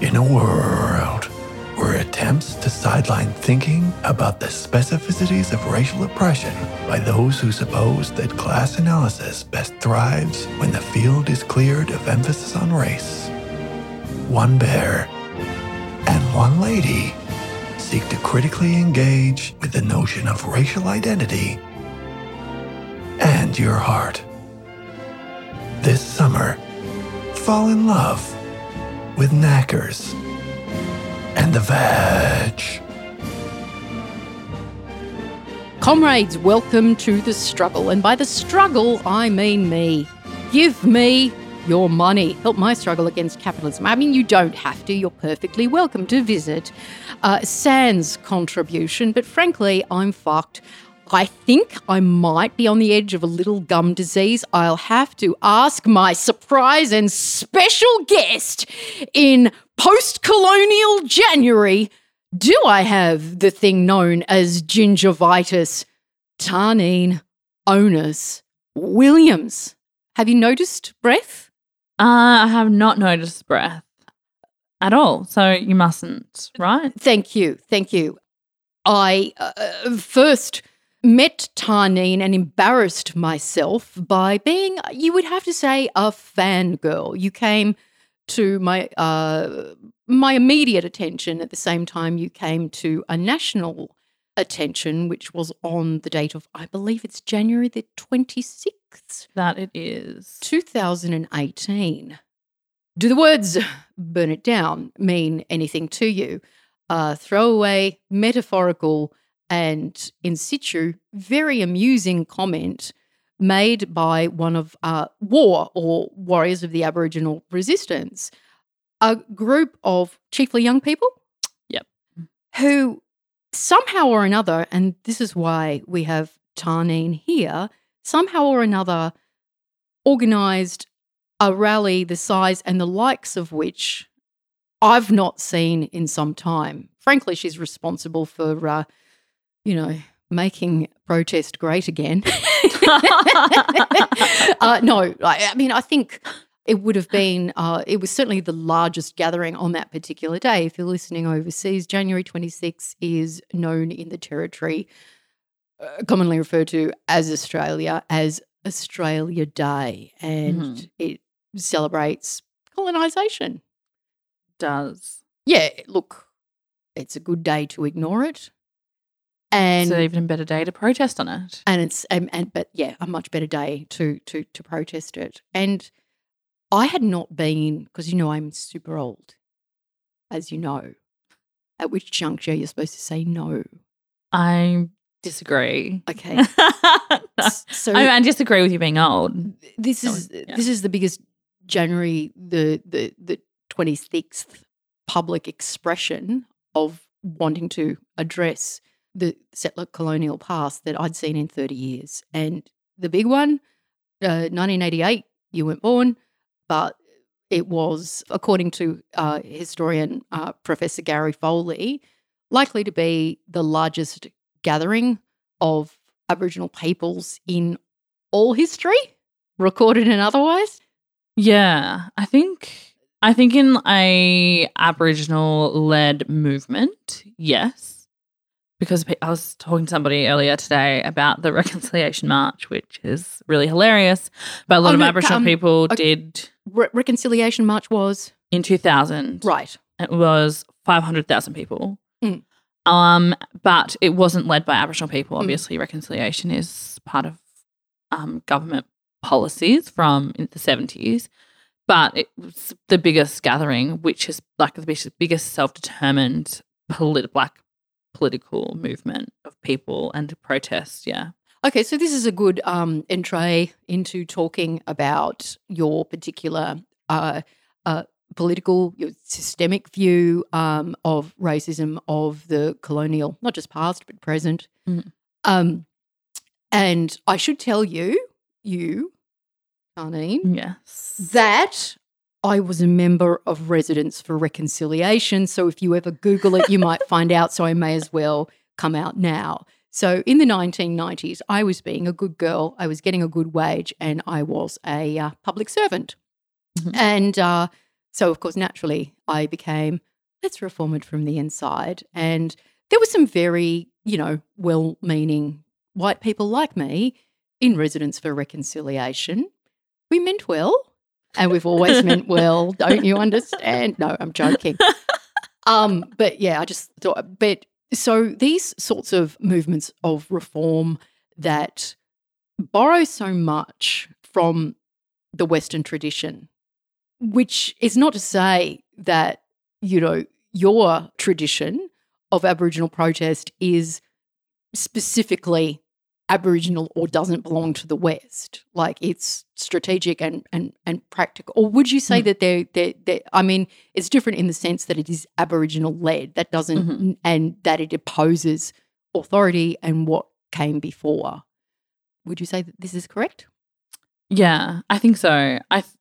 In a world where attempts to sideline thinking about the specificities of racial oppression by those who suppose that class analysis best thrives when the field is cleared of emphasis on race, one bear and one lady seek to critically engage with the notion of racial identity and your heart. This summer, fall in love with knackers and the veg. Comrades, welcome to the struggle. And by the struggle, I mean me. Give me your money. Help my struggle against capitalism. I mean, you don't have to. You're perfectly welcome to visit uh, Sans contribution. But frankly, I'm fucked. I think I might be on the edge of a little gum disease. I'll have to ask my surprise and special guest in post colonial January do I have the thing known as gingivitis? Tarneen Onus Williams. Have you noticed breath? Uh, I have not noticed breath at all. So you mustn't, right? Thank you. Thank you. I uh, first met Tarneen and embarrassed myself by being, you would have to say, a fangirl. You came to my uh, my immediate attention at the same time you came to a national attention, which was on the date of, I believe it's January the 26th. That it is. 2018. Do the words burn it down mean anything to you? Uh, throwaway, metaphorical, and in situ, very amusing comment made by one of uh, war or warriors of the Aboriginal resistance, a group of chiefly young people. Yep. Who somehow or another, and this is why we have Tarneen here, somehow or another organized a rally the size and the likes of which I've not seen in some time. Frankly, she's responsible for, uh, you know, making protest great again. uh, no, I, I, mean, I think it would have been, uh, it was certainly the largest gathering on that particular day. If you're listening overseas, January 26 is known in the territory, uh, commonly referred to as Australia, as Australia Day, and mm-hmm. it celebrates colonisation. Does. Yeah, look, it's a good day to ignore it and it's an even better day to protest on it. And it's and, and but yeah, a much better day to to to protest it. And I had not been because you know I'm super old, as you know. At which juncture you're supposed to say no. I disagree. Okay. no, so I, I, disagree with you being old. This is yeah. this is the biggest January the the the twenty sixth public expression of wanting to address the settler colonial past that I'd seen in 30 years. And the big one, uh, 1988, you weren't born, but it was, according to uh, historian uh, Professor Gary Foley, likely to be the largest gathering of Aboriginal peoples in all history, recorded and otherwise. Yeah, I think I think in a Aboriginal led movement, yes because I was talking to somebody earlier today about the Reconciliation March, which is really hilarious. But a lot oh, of no, Aboriginal um, people okay. did. Re- Reconciliation March was? In 2000. Right. It was 500,000 people. Mm. Um, but it wasn't led by Aboriginal people. Mm. Obviously, mm. reconciliation is part of um, government policies from the 70s. But it was the biggest gathering, which is like the biggest self determined polit- black political movement of people and to protest. Yeah. Okay, so this is a good um, entree into talking about your particular uh, uh, political, your systemic view um, of racism of the colonial, not just past but present. Mm. Um, and I should tell you, you, Tarneen, yes, that I was a member of Residents for Reconciliation. So if you ever Google it, you might find out. So I may as well come out now. So in the 1990s, I was being a good girl. I was getting a good wage and I was a uh, public servant. Mm-hmm. And uh, So, of course, naturally, I became, let's reform it from the inside. And there were some very, you know, well meaning white people like me in Residents for Reconciliation. We meant well, and we've always meant well. Don't you understand? No, I'm joking. Um, but yeah, I just thought, but so these sorts of movements of reform that borrow so much from the Western tradition, which is not to say that, you know, your tradition of Aboriginal protest is specifically Aboriginal or doesn't belong to the West. Like it's strategic and and and practical. Or would you say mm. that they're, they're, they're, I mean, it's different in the sense that it is Aboriginal led. That doesn't mm-hmm. and that it opposes authority and what came before. Would you say that this is correct? Yeah, I think so. I th-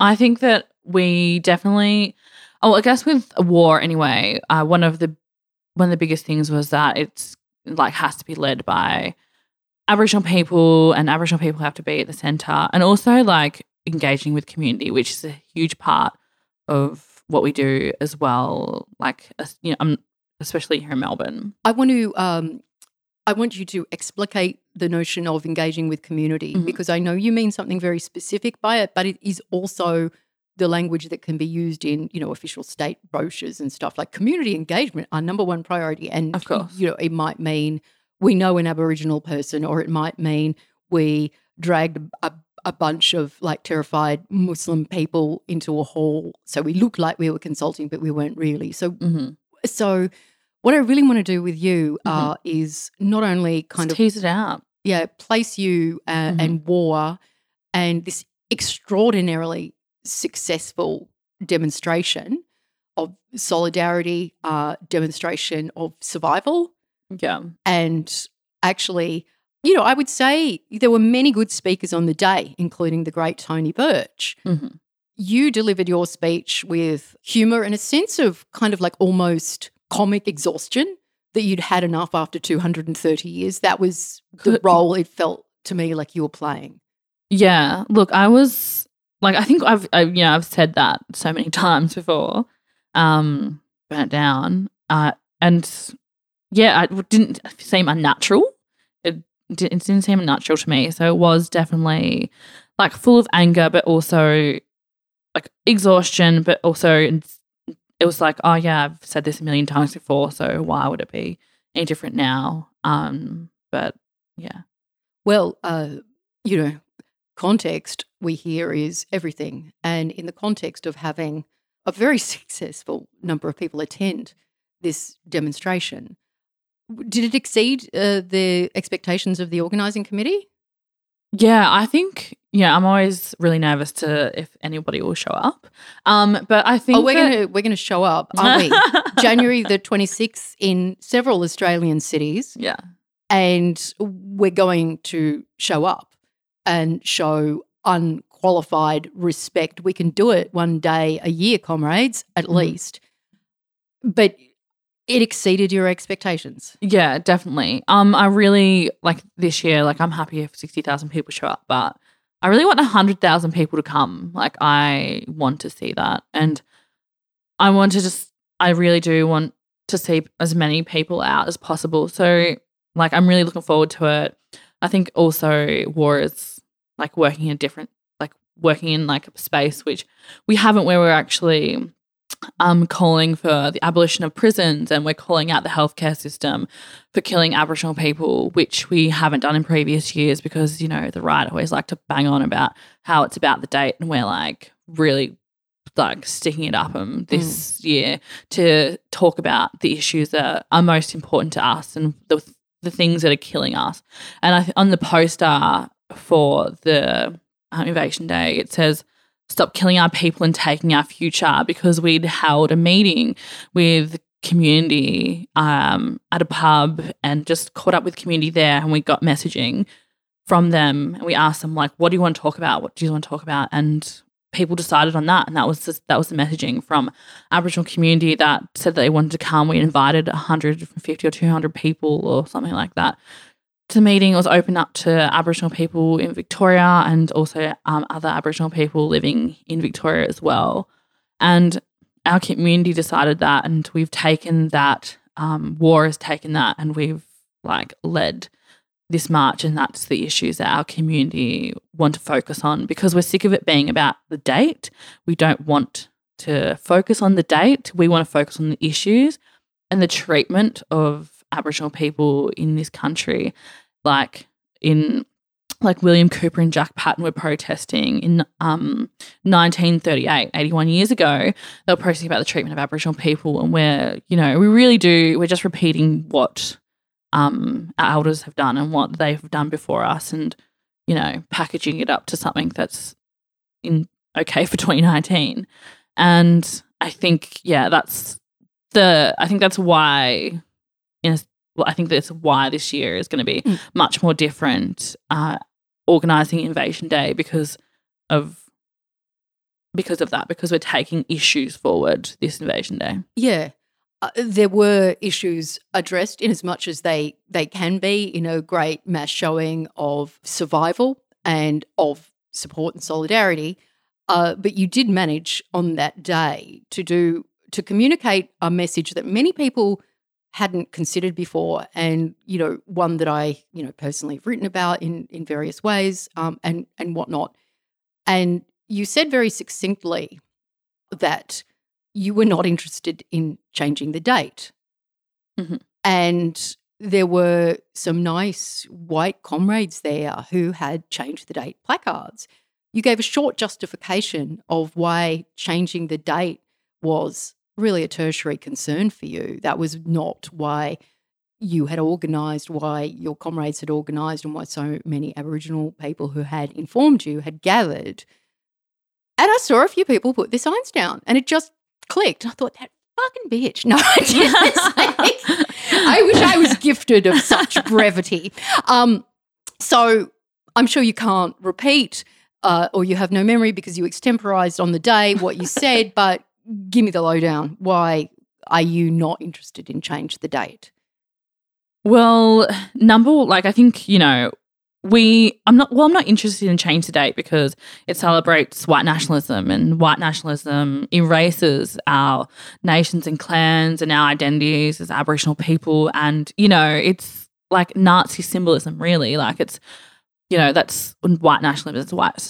I think that we definitely. Oh, I guess with a war anyway. Uh, one of the one of the biggest things was that it's like has to be led by Aboriginal people and Aboriginal people have to be at the center and also like engaging with community, which is a huge part of what we do as well. Like, you know, I'm especially here in Melbourne. I want to, um, I want you to explicate the notion of engaging with community mm-hmm. because I know you mean something very specific by it, but it is also the language that can be used in, you know, official state brochures and stuff like community engagement, our number one priority. And, of course, you know, it might mean we know an Aboriginal person, or it might mean we dragged a, a bunch of like terrified Muslim people into a hall. So we looked like we were consulting, but we weren't really. So, mm-hmm. so what I really want to do with you mm-hmm. uh, is not only kind Just of tease it out, yeah, place you uh, mm-hmm. and war and this extraordinarily successful demonstration of solidarity, uh, demonstration of survival, yeah. And actually, you know, I would say there were many good speakers on the day, including the great Tony Birch. Mm-hmm. You delivered your speech with humor and a sense of kind of like almost comic exhaustion that you'd had enough after 230 years. That was the role it felt to me like you were playing. Yeah. Look, I was like, I think I've, I, you know, I've said that so many times before. Um, burnt down. Uh, and yeah, it didn't seem unnatural. It didn't, seem unnatural to me. So it was definitely like full of anger, but also like exhaustion, but also it was like, oh yeah, I've said this a million times before, so why would it be any different now? Um, but yeah. Well, uh, you know, context we hear is everything. And in the context of having a very successful number of people attend this demonstration, did it exceed uh, the expectations of the organising committee? Yeah, I think yeah, I'm always really nervous to if anybody will show up. Um, but I think oh, we're that- gonna we're gonna show up, aren't we? January the 26th in several Australian cities. Yeah, and we're going to show up and show unqualified respect. We can do it one day a year, comrades, at mm. least. But it exceeded your expectations. Yeah, definitely. Um, I really like this year. Like, I'm happy if sixty thousand people show up, but I really want hundred thousand people to come. Like, I want to see that, and I want to just. I really do want to see as many people out as possible. So, like, I'm really looking forward to it. I think also war is like working in a different, like working in like a space which we haven't, where we're actually um, calling for the abolition of prisons and we're calling out the healthcare system for killing Aboriginal people, which we haven't done in previous years because, you know, the right always like to bang on about how it's about the date and we're like really like sticking it up them this mm. year to talk about the issues that are most important to us and the, the things that are killing us. And I, on the poster for the um, Invasion Day, it says, stop killing our people and taking our future because we'd held a meeting with community um, at a pub and just caught up with community there and we got messaging from them and we asked them like what do you want to talk about? What do you want to talk about? And people decided on that. And that was just, that was the messaging from aboriginal community that said that they wanted to come. We invited 150 or 200 people or something like that the meeting was open up to Aboriginal people in Victoria and also um, other Aboriginal people living in Victoria as well. And our community decided that, and we've taken that. Um, war has taken that, and we've like led this march, and that's the issues that our community want to focus on because we're sick of it being about the date. We don't want to focus on the date. We want to focus on the issues and the treatment of Aboriginal people in this country. Like in like William Cooper and Jack Patten were protesting in um, 1938, 81 years ago. They were protesting about the treatment of Aboriginal people, and we're, you know, we really do, we're just repeating what um, our elders have done and what they've done before us, and, you know, packaging it up to something that's in okay for 2019. And I think, yeah, that's the, I think that's why, you know, well, I think that's why this year is going to be mm. much more different uh, organizing Invasion Day because of because of that because we're taking issues forward this Invasion Day. Yeah. Uh, there were issues addressed in as much as they they can be in a great mass showing of survival and of support and solidarity. Uh, but you did manage on that day to do to communicate a message that many people hadn't considered before, and you know, one that I you know personally have written about in in various ways, um, and and whatnot. And you said very succinctly that you were not interested in changing the date, mm-hmm. and there were some nice white comrades there who had changed the date placards. You gave a short justification of why changing the date was really a tertiary concern for you. That was not why you had organised, why your comrades had organised, and why so many Aboriginal people who had informed you had gathered. And I saw a few people put their signs down, and it just clicked. I thought, that fucking bitch. No, I, I wish I was gifted of such brevity. Um, so I'm sure you can't repeat. Uh, or you have no memory because you extemporized on the day what you said, but give me the lowdown. Why are you not interested in change the date? Well, number like I think you know we I'm not well I'm not interested in change the date because it celebrates white nationalism and white nationalism erases our nations and clans and our identities as Aboriginal people and you know it's like Nazi symbolism really like it's you know that's white nationalism it's white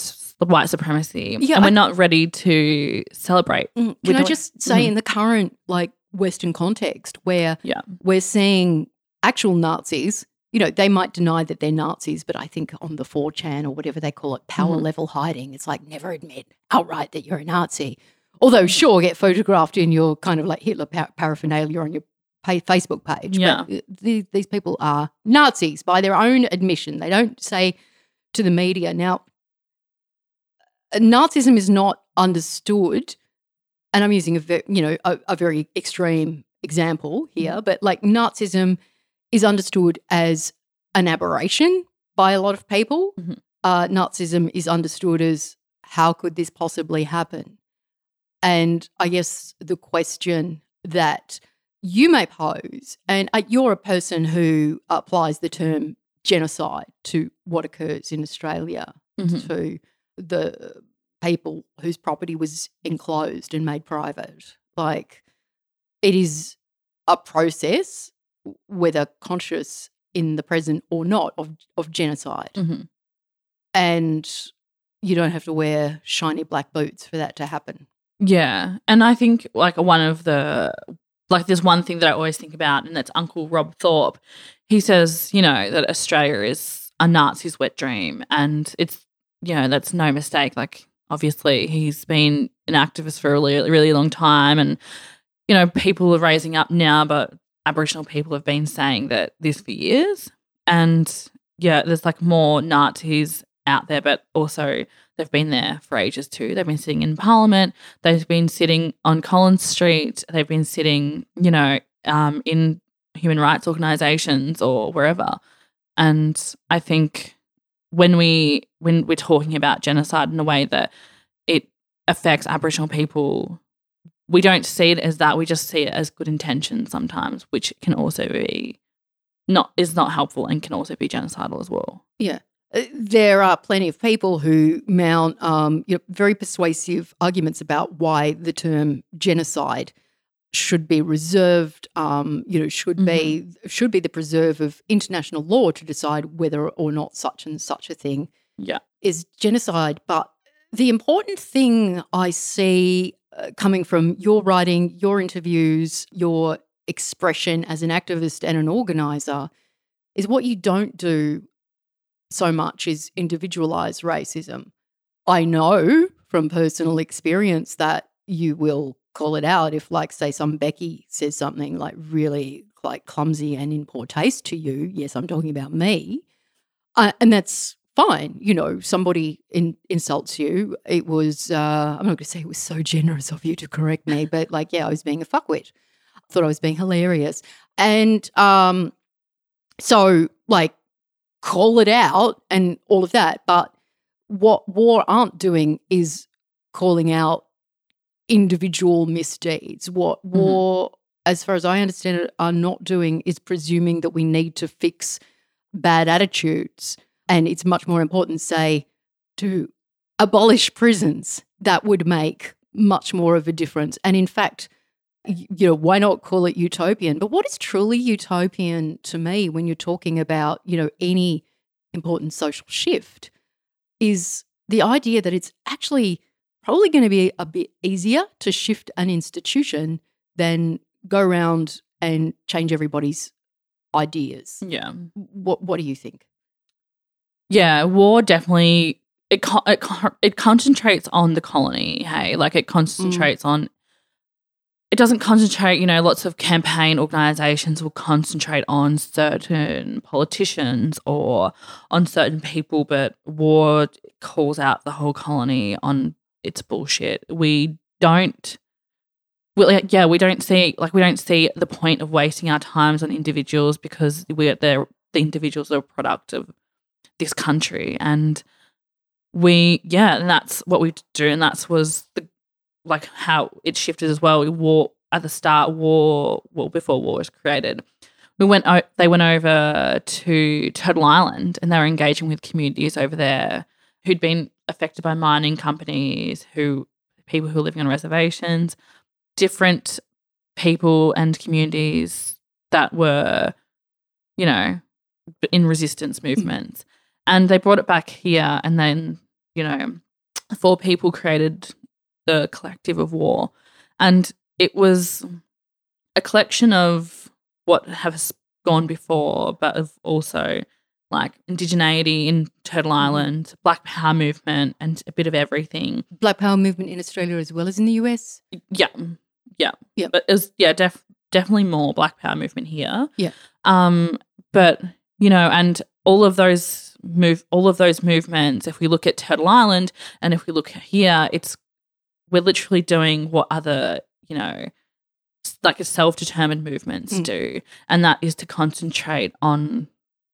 white supremacy. Yeah, and we're not ready to celebrate. Mm, can I just say, mm-hmm. in the current like Western context, where yeah. we're seeing actual Nazis, you know, they might deny that they're Nazis, but I think on the 4chan or whatever they call it, power mm-hmm. level hiding, it's like never admit outright that you're a Nazi. Although, sure, get photographed in your kind of like Hitler par- paraphernalia on your Facebook page. Yeah. But th- these people are Nazis by their own admission. They don't say to the media. Now, Nazism is not understood, and I'm using a very, you know a, a very extreme example here, mm-hmm. but like Nazism is understood as an aberration by a lot of people. Mm-hmm. Uh, Nazism is understood as how could this possibly happen? And I guess the question that you may pose, and uh, you're a person who applies the term genocide to what occurs in Australia, mm-hmm. to the people whose property was enclosed and made private. Like it is a process, whether conscious in the present or not, of of genocide. Mm-hmm. And you don't have to wear shiny black boots for that to happen. Yeah. And I think like one of the like there's one thing that I always think about and that's Uncle Rob Thorpe. He says, you know, that Australia is a Nazi's wet dream and it's you know, that's no mistake. Like, obviously, he's been an activist for a really, really long time. And, you know, people are raising up now, but Aboriginal people have been saying that this for years. And yeah, there's like more Nazis out there, but also they've been there for ages too. They've been sitting in Parliament, they've been sitting on Collins Street, they've been sitting, you know, um, in human rights organizations or wherever. And I think when we when we're talking about genocide in a way that it affects Aboriginal people, we don't see it as that. We just see it as good intention sometimes, which can also be not is not helpful and can also be genocidal as well. Yeah. uh, there are plenty of people who mount um, you know, very persuasive arguments about why the term genocide should be reserved, um, you know, should be Mm-hmm. should be the preserve of international law to decide whether or not such and such a thing Yeah. is genocide. But the important thing I see uh, coming from your writing, your interviews, your expression as an activist and an organizer is what you don't do so much is individualize racism. I know from personal experience that you will call it out if, like, say, some Becky says something like really like clumsy and in poor taste to you. Yes, I'm talking about me. Uh, and that's fine. You know, somebody in, insults you. It was, uh, I'm not going to say it was so generous of you to correct me, but like, yeah, I was being a fuckwit. I thought I was being hilarious. And um, so, like, call it out and all of that. But what war aren't doing is calling out individual misdeeds. What Mhm. war, as far as I understand it, are not doing is presuming that we need to fix bad attitudes. And it's much more important, say, to abolish prisons. That would make much more of a difference. And in fact, you know, why not call it utopian? But what is truly utopian to me when you're talking about, you know, any important social shift is the idea that it's actually probably going to be a bit easier to shift an institution than go around and change everybody's ideas. Yeah. What what do you think? Yeah, war definitely it con- it, con- it concentrates on the colony. Hey, like it concentrates mm. on. It doesn't concentrate. You know, lots of campaign organizations will concentrate on certain politicians or on certain people, but war calls out the whole colony on its bullshit. We don't. Like, yeah, we don't see like we don't see the point of wasting our times on individuals because we're the the individuals are a product of this country and we yeah and that's what we do and that's was the like how it shifted as well we war at the start war well before war was created we went they went over to turtle island and they were engaging with communities over there who'd been affected by mining companies who people who are living on reservations different people and communities that were you know in resistance mm. movements. And they brought it back here and then you know four people created the collective of war. And it was a collection of what has gone before but of also like indigeneity in turtle island black power movement and a bit of everything Black Power movement in Australia as well as in the US. yeah yeah Yeah. but was yeah def- definitely more black power movement here Yeah. um but you know and all of those move all of those movements if we look at turtle island and if we look here it's we're literally doing what other you know like self-determined movements Mm. do and that is to concentrate on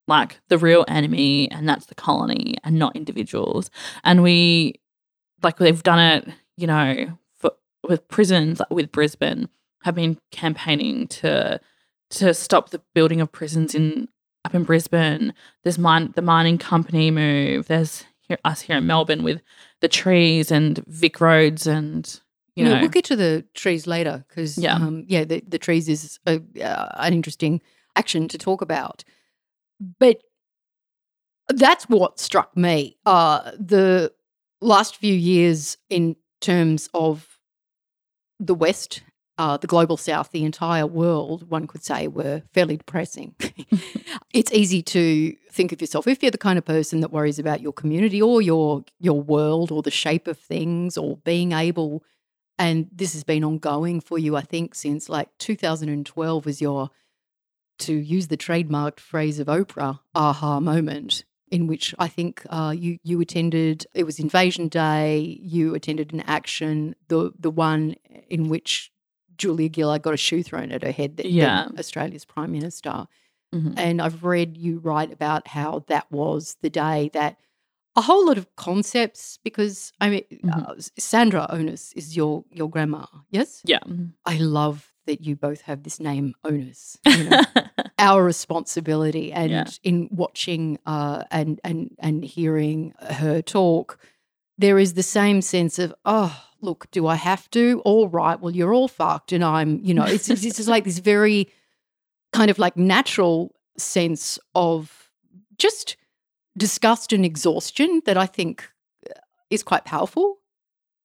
like the real enemy and that's the colony and not individuals and we like they've done it you know for, with prisons like with brisbane have been campaigning to to stop the building of prisons in up in brisbane there's mine the mining company move there's here, us here in melbourne with the trees and VicRoads and you No, know we'll get to the trees later because Yeah. um, yeah, the, the trees is a, uh, an interesting action to talk about. But that's what struck me. Uh, the last few years, in terms of the West, uh, the global South, the entire world, one could say, were fairly depressing. it's easy to think of yourself if you're the kind of person that worries about your community or your your world or the shape of things or being able and this has been ongoing for you i think since like 2012 was your to use the trademarked phrase of oprah aha moment in which i think uh, you you attended it was invasion day you attended an action the the one in which julia gillard got a shoe thrown at her head that Yeah. australia's prime minister Mhm. and I've read you write about how that was the day that a whole lot of concepts, because I mean, Mhm. uh, Sandra Onus is your your grandma, yes? yeah I love that you both have this name Onus, you know? our responsibility. And Yeah. in watching uh, and and and hearing her talk, there is the same sense of oh. Look, do I have to? All right. Well, you're all fucked, and I'm. You know, it's it's just like this very kind of like natural sense of just disgust and exhaustion that I think uh, is quite powerful.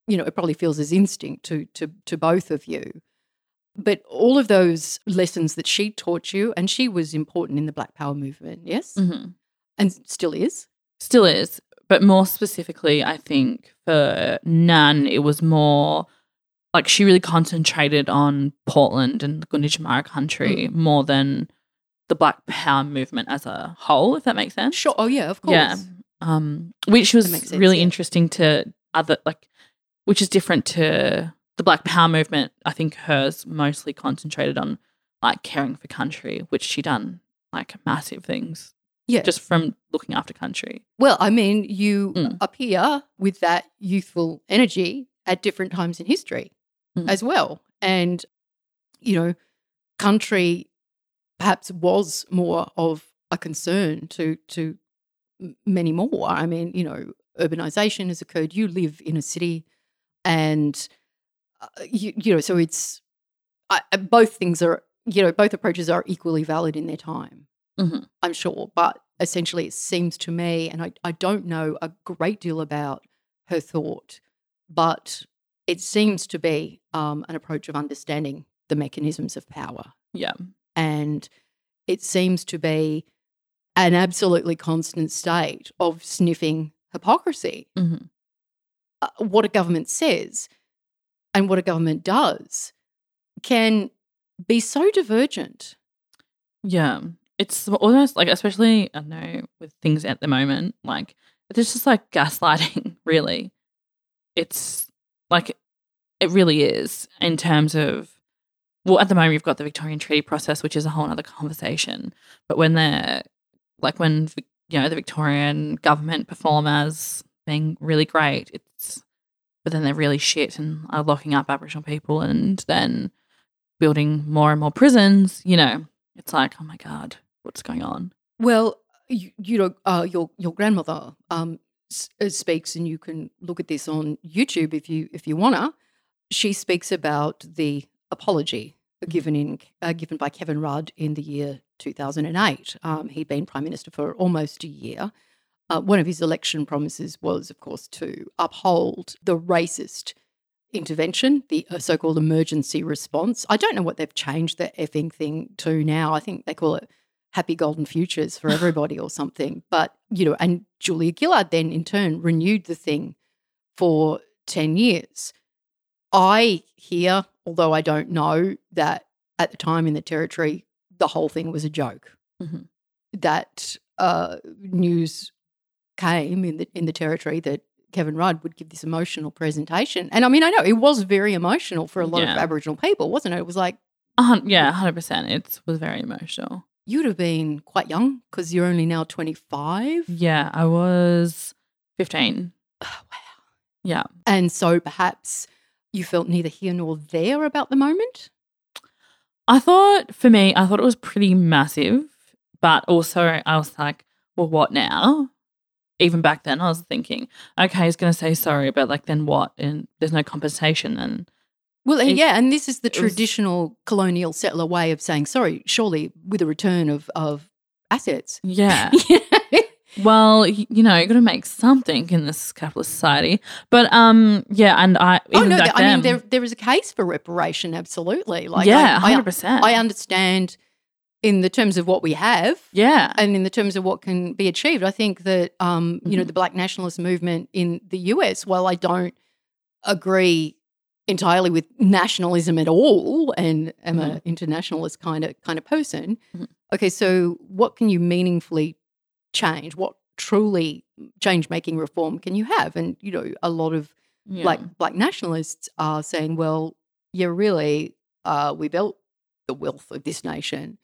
You know, it probably feels as instinct to to to both of you. But all of those lessons that she taught you, and she was important in the Black Power movement, yes, Mhm. and still is. Still is. But more specifically, I think for Nan, it was more like she really concentrated on Portland and the Gunditjmara country more than the Black Power movement as a whole, if that makes sense. Sure. Oh yeah, of course. Yeah. Um, which was sense, really yeah. interesting to other like which is different to the Black Power movement. I think hers mostly concentrated on like caring for country, which she done like massive things Yeah. just from looking after country. Well, I mean, you Mm. appear with that youthful energy at different times in history Mm. as well. And, you know, country perhaps was more of a concern to to many more. I mean, you know, urbanization has occurred. You live in a city, and uh, you, you know, so it's I, both things are you know both approaches are equally valid in their time. Mhm. I'm sure, but essentially, it seems to me, and I I don't know a great deal about her thought, but it seems to be um, an approach of understanding the mechanisms of power Yeah. and it seems to be an absolutely constant state of sniffing hypocrisy. hmm Uh, what a government says and what a government does can be so divergent. Yeah. It's almost like, especially, I know, with things at the moment, like, it's just like gaslighting, really. It's like, it really is in terms of, well, at the moment, you've got the Victorian Treaty process, which is a whole other conversation. But when they're, like, when, you know, the Victorian government perform as being really great, it's, but then they're really shit and are locking up Aboriginal people and then building more and more prisons, you know, it's like, oh my God, what's going on? Well, you, you know, uh, your your grandmother um, s- uh, speaks, and you can look at this on YouTube if you if you wanna. She speaks about the apology given in uh, given by Kevin Rudd in the year 2008. Um, he'd been prime minister for almost a year. Uh, one of his election promises was, of course, to uphold the racist intervention, the uh, so-called emergency response. I don't know what they've changed the effing thing to now. I think they call it happy golden futures for everybody or something. But, you know, and Julia Gillard then in turn renewed the thing for 10 years. I hear, although I don't know, that at the time in the territory, the whole thing was a joke. Mhm. That uh, news came in the in the territory that Kevin Rudd would give this emotional presentation, and I mean, I know it was very emotional for a lot of Aboriginal people, wasn't it? It was like hun- yeah, 100%. It was very emotional. you'd have been quite young because you're only now twenty five. Yeah, I was 15. Oh, wow. Yeah. And so perhaps you felt neither here nor there about the moment. I thought, for me, I thought it was pretty massive, but also I was like, well, what now? Even back then, I was thinking, okay, he's going to say sorry, but like, then what? And there's no compensation. And Well, It- yeah, and this is the it was- traditional colonial settler way of saying sorry, surely with a return of of assets. yeah. Well, you know, you got to make something in this capitalist society. But um, yeah, and I oh no, I mean there there is a case for reparation, absolutely. Like yeah, I, hundred I, percent. I understand in the terms of what we have yeah, and in the terms of what can be achieved. I think that um, you know, Mhm. the black nationalist movement in the US, while I don't agree entirely with nationalism at all and am an internationalist kind of kind of person. Mhm. Okay, so what can you meaningfully change? What truly change making reform can you have? And you know, a lot of yeah. like black nationalists are saying, well, yeah, really, uh, we built the wealth of this nation.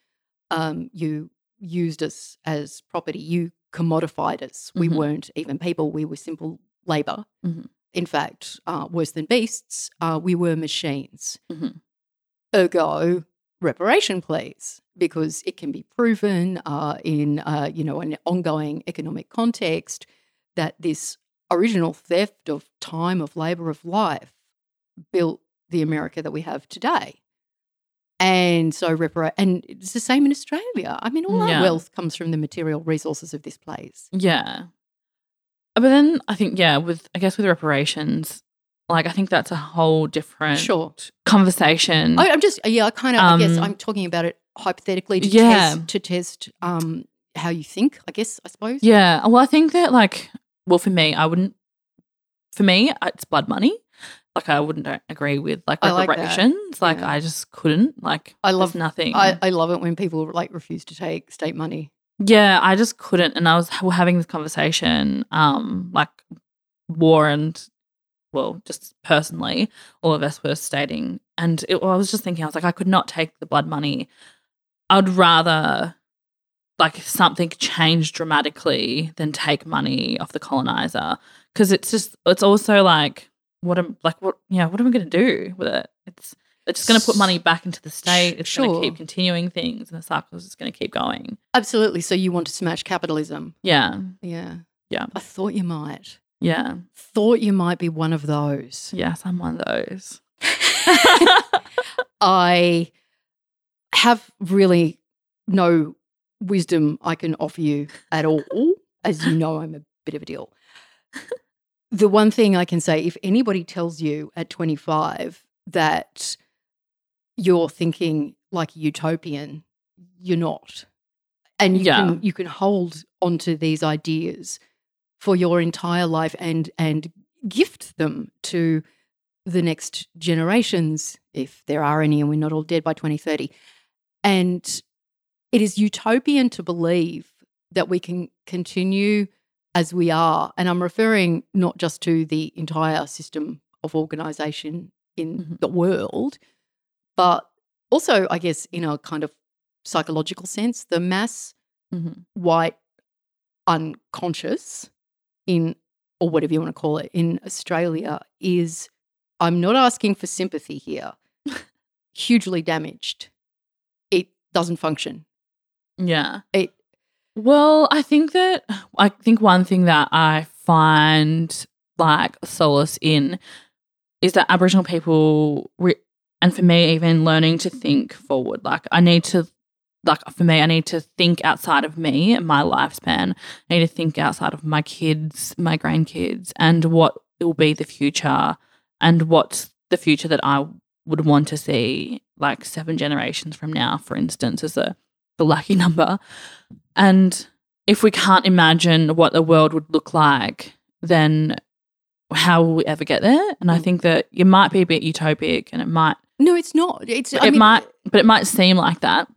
Um, you used us as property. You commodified us. We Mhm. weren't even people. We were simple labor. Mhm. In fact, uh, worse than beasts, uh, we were machines. Mhm. Ergo, reparation please, because it can be proven uh, in uh, you know an ongoing economic context that this original theft of time of labor of life built the America that we have today. And so repara- and it's the same in Australia. I mean, all our wealth comes from the material resources of this place. Yeah. But then I think, yeah, with I guess with reparations, like I think that's a whole different Sure. conversation. I, I'm just yeah, I kind of I guess Um, I'm talking about it hypothetically to Yeah. test to test um how you think, I guess, I suppose. Yeah. Well, I think that like, well, for me, I wouldn't. For me, it's blood money. Like I wouldn't agree with like I like reparations. Like Yeah. I just couldn't. Like I love- nothing. I, I love it when people like refuse to take state money. yeah, I just couldn't. And I was having this conversation, um, like war and well, just personally, all of us were stating, and it, I was just thinking, I was like, I could not take the blood money. I'd rather like something change dramatically than take money off the colonizer because it's just it's also like what am like what yeah what am I going to do with it? It's it's just going to put money back into the state. It's going to keep continuing things, and the cycle is just going to keep going. Absolutely. So you want to smash capitalism. Yeah, Yeah. Yeah. I thought you might. yeah, Thought you might be one of those. yes. I'm one of those. I have really no wisdom I can offer you at all. As you know, I'm a bit of a deal. The one thing I can say if anybody tells you at 25 that you're thinking like a utopian, you're not. And you Yeah. can you can hold onto these ideas for your entire life and and gift them to the next generations, if there are any, and we're not all dead by 2030. And it is utopian to believe that we can continue as we are. And I'm referring not just to the entire system of organization in Mhm. the world, but also, I guess, in a kind of psychological sense, the mass Mhm. white unconscious in or whatever you want to call it in Australia is I'm not asking for sympathy here. hugely damaged. It doesn't function. Yeah. It Well, I think that I think one thing that I find like solace in is that Aboriginal people, re- and for me, even learning to think forward. Like I need to, like for me, I need to think outside of me and my lifespan. I need to think outside of my kids, my grandkids, and what will be the future, and what's the future that I would want to see, like seven generations from now, for instance, as a the lucky number. And if we can't imagine what the world would look like, then how will we ever get there? And I Mm. think that it might be a bit utopic and it might no, it's not. It's I it mean, might but it might seem like that.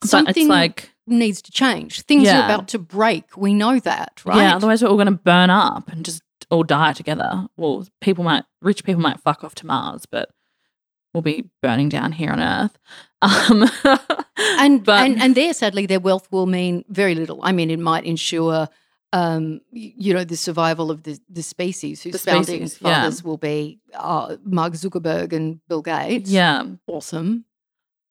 But Something- it's like needs to change. Things are about to break. We know that, right? yeah, otherwise we're all gonna burn up and just all die together. Well, people might rich people might fuck off to Mars, but we'll be burning down here on Earth. Um and but and and there sadly their wealth will mean very little i mean it might ensure um you know the survival of the the species whose The founding species, yeah. fathers will be uh, mark zuckerberg and bill gates yeah. awesome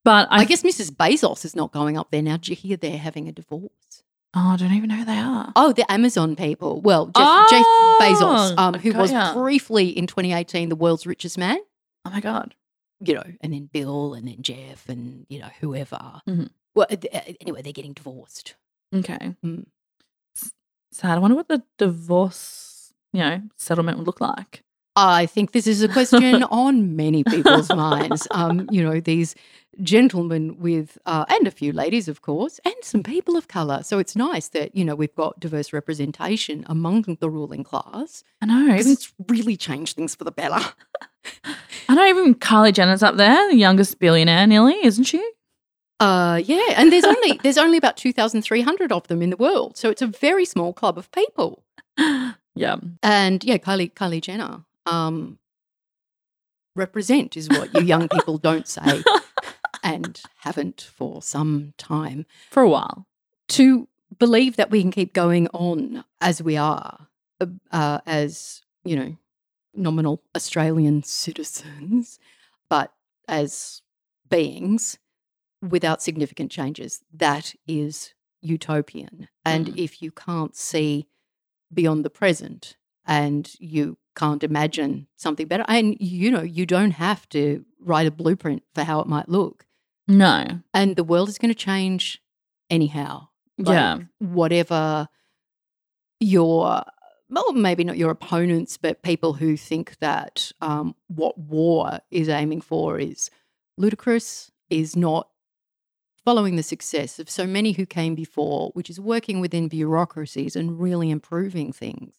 But I, I, guess mrs bezos is not going up there now Do you hear they're having a divorce oh, I don't even know who they are. oh the amazon people well jeff, jeff Oh, bezos um, who was ya. briefly in 2018 the world's richest man Oh my god. You know, and then Bill and then Jeff and, you know, whoever. Mhm. Well, uh, uh, anyway, they're getting divorced. Okay. Mm. Sad. I wonder what the divorce, you know, settlement would look like. I think this is a question on many people's minds. Um, you know, these gentlemen with, uh, and a few ladies, of course, and some people of colour. So it's nice that, you know, we've got diverse representation among the ruling class. I know. It's really changed things for the better. I know even Kylie Jenner's up there, the youngest billionaire nearly, isn't she? Uh, yeah, and there's only there's only about two thousand three hundred of them in the world, so it's a very small club of people. yeah. And yeah, Kylie Kylie Jenner, um, represent is what you young people don't say and haven't for some time. For a while. To believe that we can keep going on as we are, uh, uh, as you know, nominal Australian citizens, but as beings without significant changes, that is utopian. And Mm. if you can't see beyond the present and you can't imagine something better, and you know, you don't have to write a blueprint for how it might look. No. And the world is going to change anyhow. Like, yeah. Whatever your, well, maybe not your opponents, but people who think that um, what war is aiming for is ludicrous, is not following the success of so many who came before, which is working within bureaucracies and really improving things,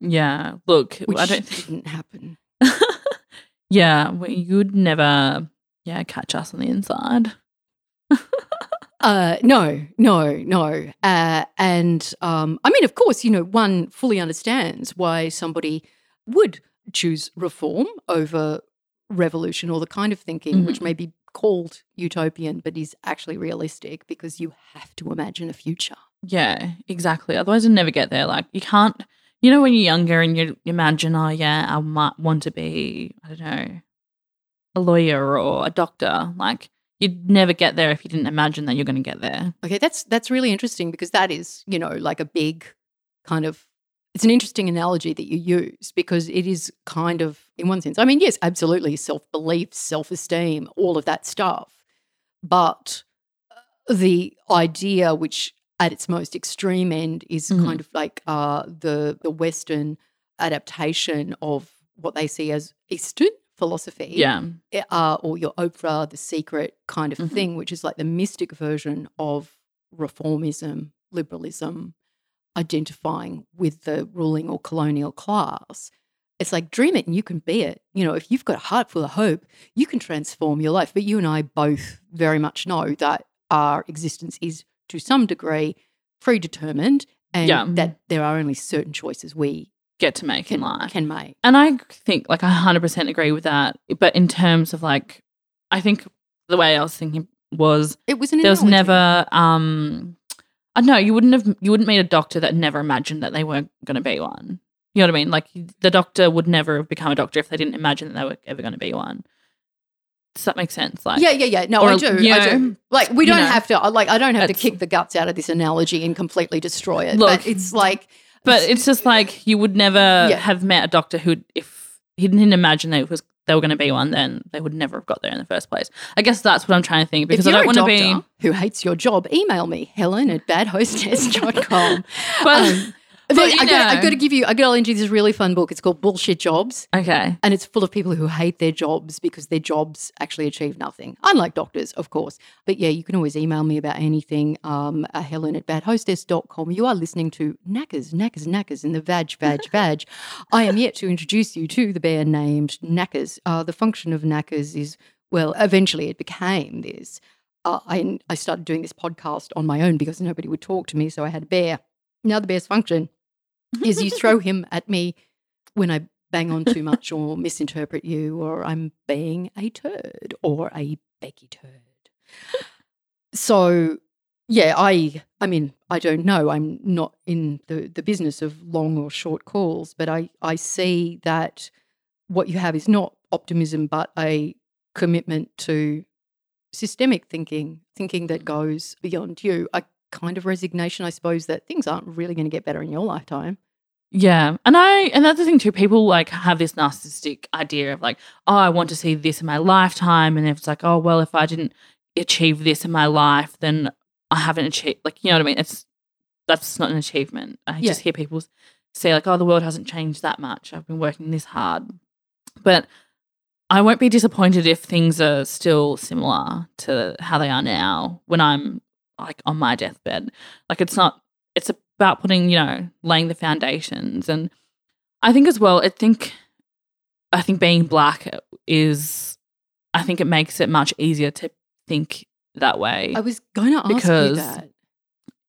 Yeah. Look, which I don't think. didn't happen. yeah. You'd never, yeah, catch us on the inside. Uh, no, no, no. Uh, and um, I mean, of course, you know, one fully understands why somebody would choose reform over revolution or the kind of thinking which may be called utopian but is actually realistic because you have to imagine a future. Yeah, exactly. Otherwise, you'll never get there. Like, you can't, you know, when you're younger and you imagine, oh, yeah, I might want to be, I don't know, a lawyer or a doctor. Like, you'd never get there if you didn't imagine that you're going to get there. Okay, that's that's really interesting because that is, you know, like a big kind of it's an interesting analogy that you use because it is kind of in one sense. I mean, yes, absolutely self-belief, self-esteem, all of that stuff. But uh, the idea which at its most extreme end is Mhm. kind of like uh, the the western adaptation of what they see as Eastern philosophy Yeah. uh, or your Oprah, the secret kind of Mhm. thing, which is like the mystic version of reformism, liberalism, identifying with the ruling or colonial class. It's like dream it and you can be it. You know, if you've got a heart full of hope, you can transform your life. But you and I both very much know that our existence is to some degree predetermined and Yeah. that there are only certain choices we Get to make can, in life. can make. And I think like I 100% agree with that. But in terms of like, I think the way I was thinking was It was an there was never, um, I know, you wouldn't have, you wouldn't meet a doctor that never imagined that they weren't going to be one. You know what I mean? Like the doctor would never have become a doctor if they didn't imagine that they were ever going to be one. Does that make sense? Like, yeah, yeah, yeah. No, or, I do. you I do. Like we don't know, have to. Like I don't have to kick the guts out of this analogy and completely destroy it. Look, but it's like, But it's just like you would never Yeah. have met a doctor who, if he didn't imagine that it was they were going to be one, then they would never have got there in the first place. I guess that's what I'm trying to think because I don't want to be. who hates your job, email me Helen at badhostess.com. But Um, Well, you I got, got to give you. I've got to lend you this really fun book. It's called Bullshit Jobs. okay, And it's full of people who hate their jobs because their jobs actually achieve nothing. Unlike doctors, of course. But yeah, you can always email me about anything. Um, uh, Helen at badhostess.com. You are listening to Knackers, Knackers, Knackers in the Vag, Vag, Vag. I am yet to introduce you to the bear named Knackers. Uh, the function of Knackers is, well, eventually it became this. Uh, I, I started doing this podcast on my own because nobody would talk to me. So I had a bear. Now the bear's function is you throw him at me when I bang on too much or misinterpret you or I'm being a turd or a Becky turd. So yeah, I I mean, I don't know. I'm not in the, the business of long or short calls, but I, I see that what you have is not optimism but a commitment to systemic thinking, thinking that goes beyond you. A kind of resignation, I suppose, that things aren't really going to get better in your lifetime. Yeah, and I another thing too, people like have this narcissistic idea of like, oh, I want to see this in my lifetime, and if it's like, oh, well, if I didn't achieve this in my life, then I haven't achieved. Like, you know what I mean? It's that's not an achievement. I Yeah. just hear people say like, oh, the world hasn't changed that much. I've been working this hard, but I won't be disappointed if things are still similar to how they are now when I'm like on my deathbed. Like it's not it's about putting, you know, laying the foundations and I think as well, I think I think being black is I think it makes it much easier to think that way. I was going to ask Because- you that.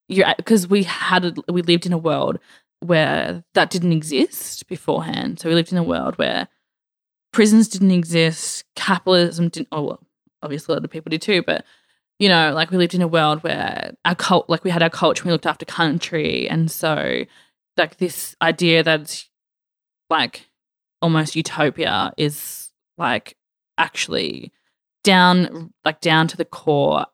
You're because we had a, we lived in a world where that didn't exist beforehand. So we lived in a world where prisons didn't exist, capitalism didn't. Oh well, obviously a lot of people did too, but you know, like we lived in a world where our cult, like we had our culture, we looked after country, and so like this idea that's like almost utopia is like actually down like down to the core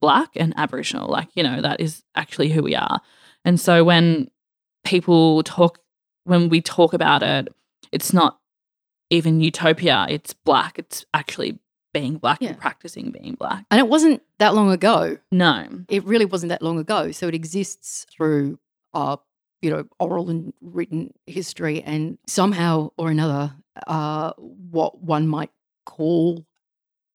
black and aboriginal like you know that is actually who we are. And so when people talk when we talk about it it's not even utopia it's black it's actually being black Yeah. and practicing being black And it wasn't that long ago. no It really wasn't that long ago. So it exists through, uh, you know, oral and written history, and somehow or another, uh, what one might call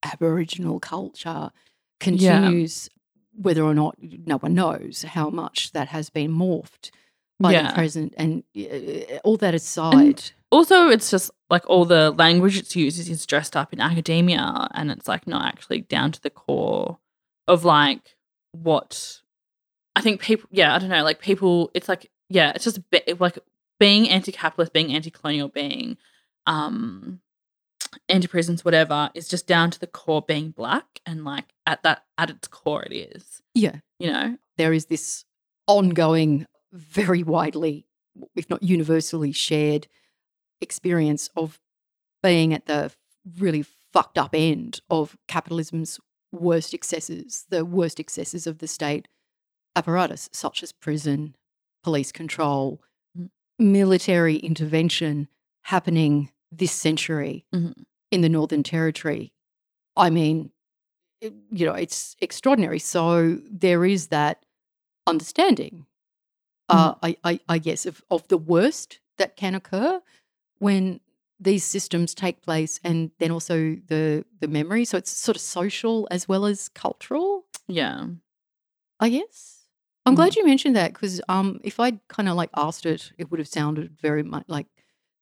Aboriginal culture continues, whether or not no one knows how much that has been morphed by Yeah. the present. And uh, all that aside, also it's just like all the language it's used is, dressed up in academia and it's like not actually down to the core of like what i think people yeah i don't know like people it's like yeah it's just bit like being anti-capitalist being anti-colonial being um anti-prisons whatever is just down to the core being black and like at that at its core it is yeah, you know there is this ongoing, very widely, if not universally shared experience of being at the really fucked up end of capitalism's worst excesses, the worst excesses of the state apparatus, such as prison, police control, Mm. military intervention happening this century Mhm. in the Northern Territory. I mean, it- you know, it's extraordinary. So there is that understanding, uh, I, I, I guess, of, of the worst that can occur when these systems take place, and then also the the memory. So it's sort of social as well as cultural, yeah I guess. I'm glad you mentioned that because um, if I'd kind of like asked it, it would have sounded very much like,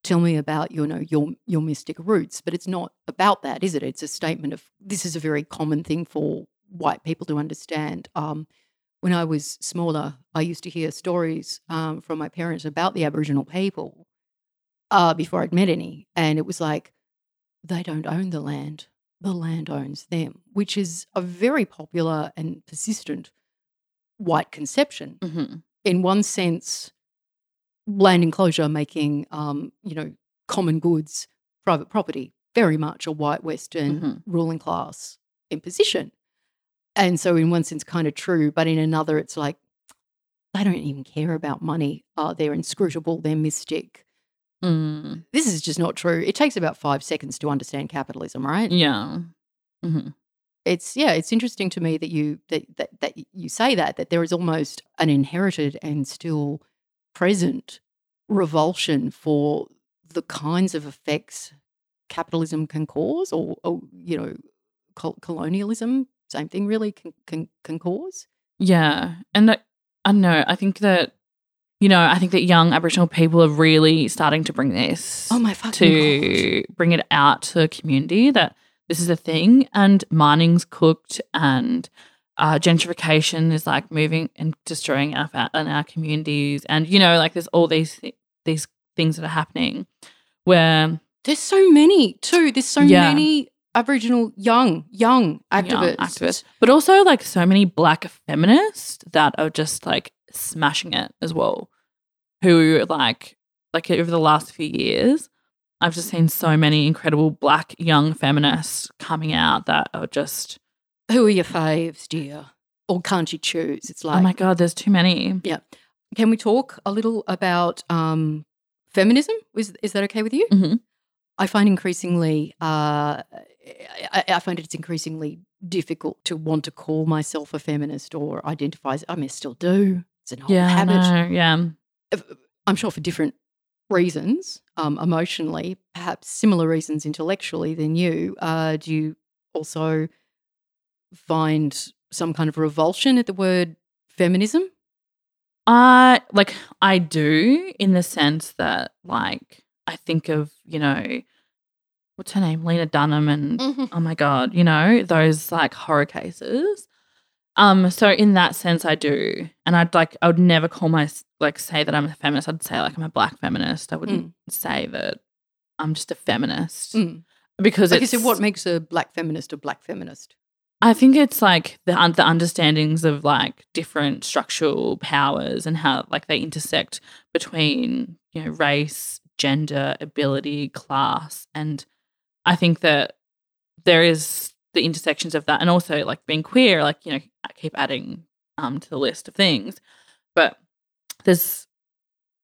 "Tell me about you know your your mystic roots," but it's not about that, is it? It's a statement of this is a very common thing for white people to understand. Um, when I was smaller, I used to hear stories um, from my parents about the Aboriginal people uh, before I'd met any, and it was like they don't own the land; the land owns them, which is a very popular and persistent white conception. hmm In one sense, land enclosure making, um, you know, common goods private property, very much a white Western Mhm. ruling class imposition. And so, in one sense, kind of true, but in another, it's like they don't even care about money. Uh, they're inscrutable, they're mystic. mm. This is just not true. It takes about five seconds to understand capitalism, right? yeah hmm it's yeah it's interesting to me that you that, that that you say that that there is almost an inherited and still present revulsion for the kinds of effects capitalism can cause or, or you know col- colonialism same thing really can can, can cause Yeah. And that, I don't know. I think that, you know, I think that young Aboriginal people are really starting to bring this oh my fucking to bring it out to the community that this is a thing and mining's cooked and uh, gentrification is like moving and destroying our, fa- in our communities. And, you know, like there's all these, thi- these things that are happening where there's so many too there's so Yeah. many aboriginal young young activists, young activists, but also like so many black feminists that are just like smashing it as well. Who like like over the last few years, I've just seen so many incredible black young feminists coming out that are just who are your faves dear or can't you choose it's like oh my god, there's too many. Yeah. Can we talk a little about um, feminism? Is is that okay with you? Mhm. I find increasingly, uh, I, I find it's increasingly difficult to want to call myself a feminist or identify. as I mean, I still do. It's an old Yeah, habit. yeah, I'm sure for different reasons, um, emotionally, perhaps similar reasons intellectually than you. Uh, do you also find some kind of revulsion at the word feminism? I like I do in the sense that like I think of you know what's her name? Lena Dunham and oh my god you know those like horror cases. Um so in that sense I do. And I'd like I would never call my like say that I'm a feminist. I'd say like I'm a black feminist. I wouldn't say that I'm just a feminist Mm. because I it's said, what makes a black feminist a black feminist? I think it's like the the understandings of like different structural powers and how like they intersect between you know race, gender, ability, class, and I think that there is the intersections of that, and also like being queer, like you know, I keep adding um to the list of things, but there's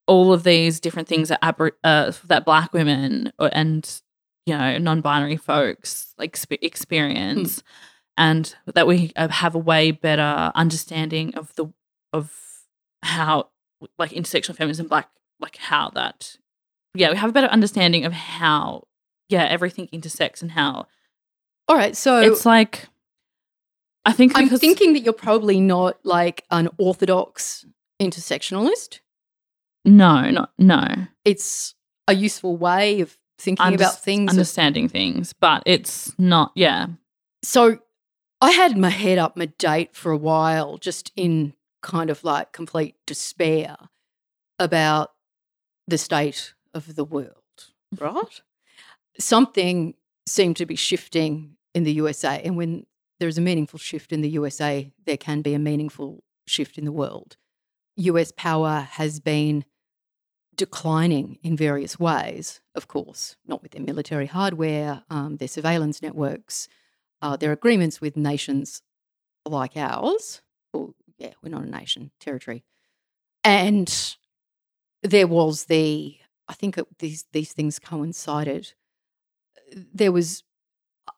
all of these different things that aber- uh, that Black women or, and you know non-binary folks like sp- experience, mm. and that we uh, have a way better understanding of the of how like intersectional feminism, black like how that yeah we have a better understanding of how yeah everything intersects and how all right so it's like i think i'm thinking that you're probably not like an orthodox intersectionalist. No not no. It's a useful way of thinking Under- about things understanding of- things but it's not yeah. So i had my head up my date for a while just in kind of like complete despair about the state of the world mm-hmm. right something seemed to be shifting in the USA. And when there is a meaningful shift in the USA, there can be a meaningful shift in the world. US power has been declining in various ways, of course, not with their military hardware, um, their surveillance networks, uh, their agreements with nations like ours. Well, yeah, we're not a nation, territory. And there was the, I think it, these, these things coincided there was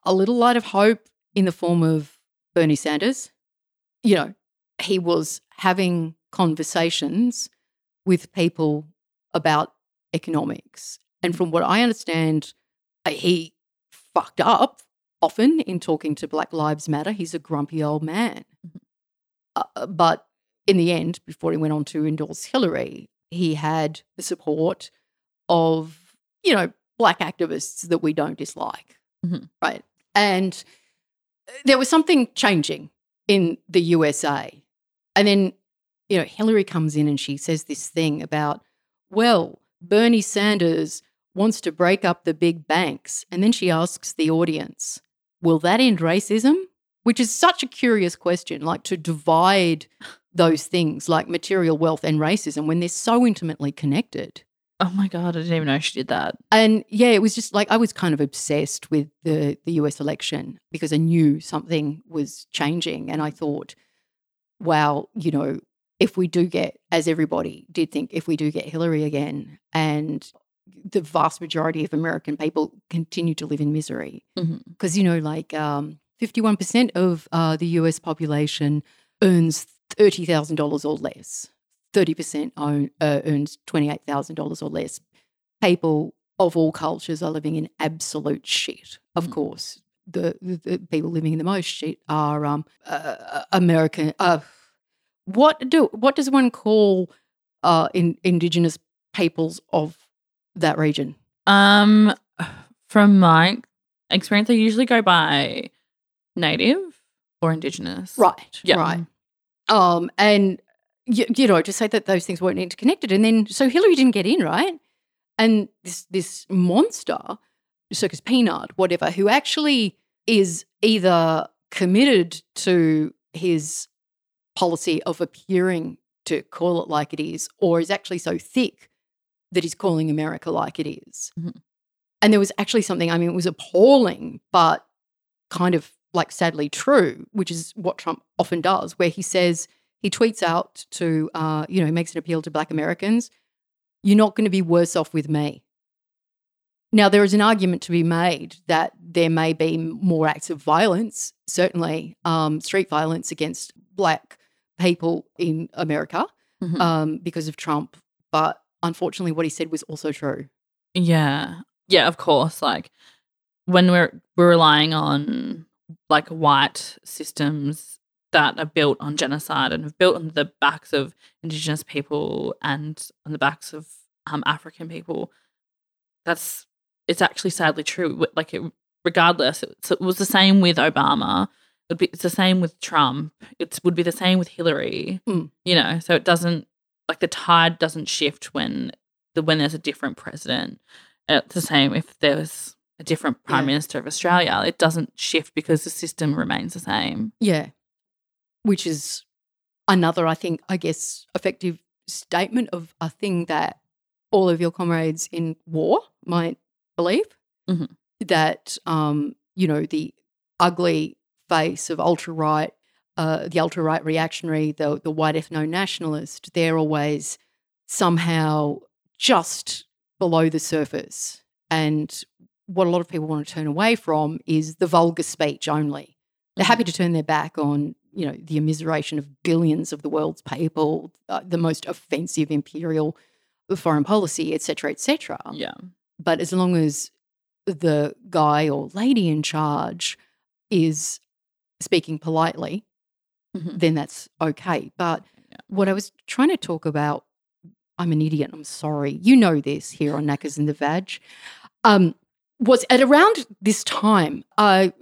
a little light of hope in the form of Bernie Sanders. You know, he was having conversations with people about economics. And from what I understand, uh, he fucked up often in talking to Black Lives Matter. He's a grumpy old man. Mm-hmm. Uh, uh, but in the end, before he went on to endorse Hillary, he had the support of, you know, black activists that we don't dislike. Mm-hmm. Right. And uh, there was something changing in the USA. And then, you know, Hillary comes in and she says this thing about, well, Bernie Sanders wants to break up the big banks. And then she asks the audience, will that end racism? Which is such a curious question, like to divide those things like material wealth and racism when they're so intimately connected. Oh my god, I didn't even know she did that. And yeah, it was just like I was kind of obsessed with the the US election because I knew something was changing and I thought, wow, you know, if we do get as everybody did think if we do get Hillary again and the vast majority of American people continue to live in misery because mm-hmm. you know like um 51% of uh, the US population earns $30,000 or less. 30% own, uh, earns $28,000 or less. People of all cultures are living in absolute shit. Of mm. course, the, the, the, people living in the most shit are um, uh, uh American. Uh, what do what does one call uh, in, indigenous peoples of that region? Um, from my experience, they usually go by native or indigenous. Right. Yeah. Right. Um, and you, you know, to say that those things weren't interconnected. And then, so Hillary didn't get in, right? And this this monster, Circus Peanut, whatever, who actually is either committed to his policy of appearing to call it like it is, or is actually so thick that he's calling America like it is. Mm-hmm. And there was actually something, I mean, it was appalling, but kind of like sadly true, which is what Trump often does, where he says, he tweets out to, uh, you know, he makes an appeal to Black Americans you're not going to be worse off with me. Now, there is an argument to be made that there may be more acts of violence, certainly um, street violence against Black people in America mm-hmm. um, because of Trump. But unfortunately, what he said was also true. Yeah. Yeah, of course. Like when we're we're relying on like white systems that are built on genocide and have built on the backs of indigenous people and on the backs of um, African people. That's it's actually sadly true. Like it, regardless, it, it was the same with Obama. It'd be, it's the same with Trump. It would be the same with Hillary. Mm. You know, so it doesn't like the tide doesn't shift when the when there's a different president. It's the same if there's a different prime yeah. minister of Australia. It doesn't shift because the system remains the same. Yeah which is another, I think, I guess, effective statement of a thing that all of your comrades in war might believe mm-hmm. that, um, you know, the ugly face of ultra right, uh, the ultra right reactionary, the the white ethno nationalist, they're always somehow just below the surface. And what a lot of people want to turn away from is the vulgar speech only. They're happy to turn their back on, you know, the immiseration of billions of the world's people, uh, the most offensive imperial foreign policy, etc., etc. Yeah. But as long as the guy or lady in charge is speaking politely, Mhm. then that's okay. But Yeah. what I was trying to talk about, I'm an idiot. I'm sorry. You know this here on Knackers in the Vag. Um, was at around this time, a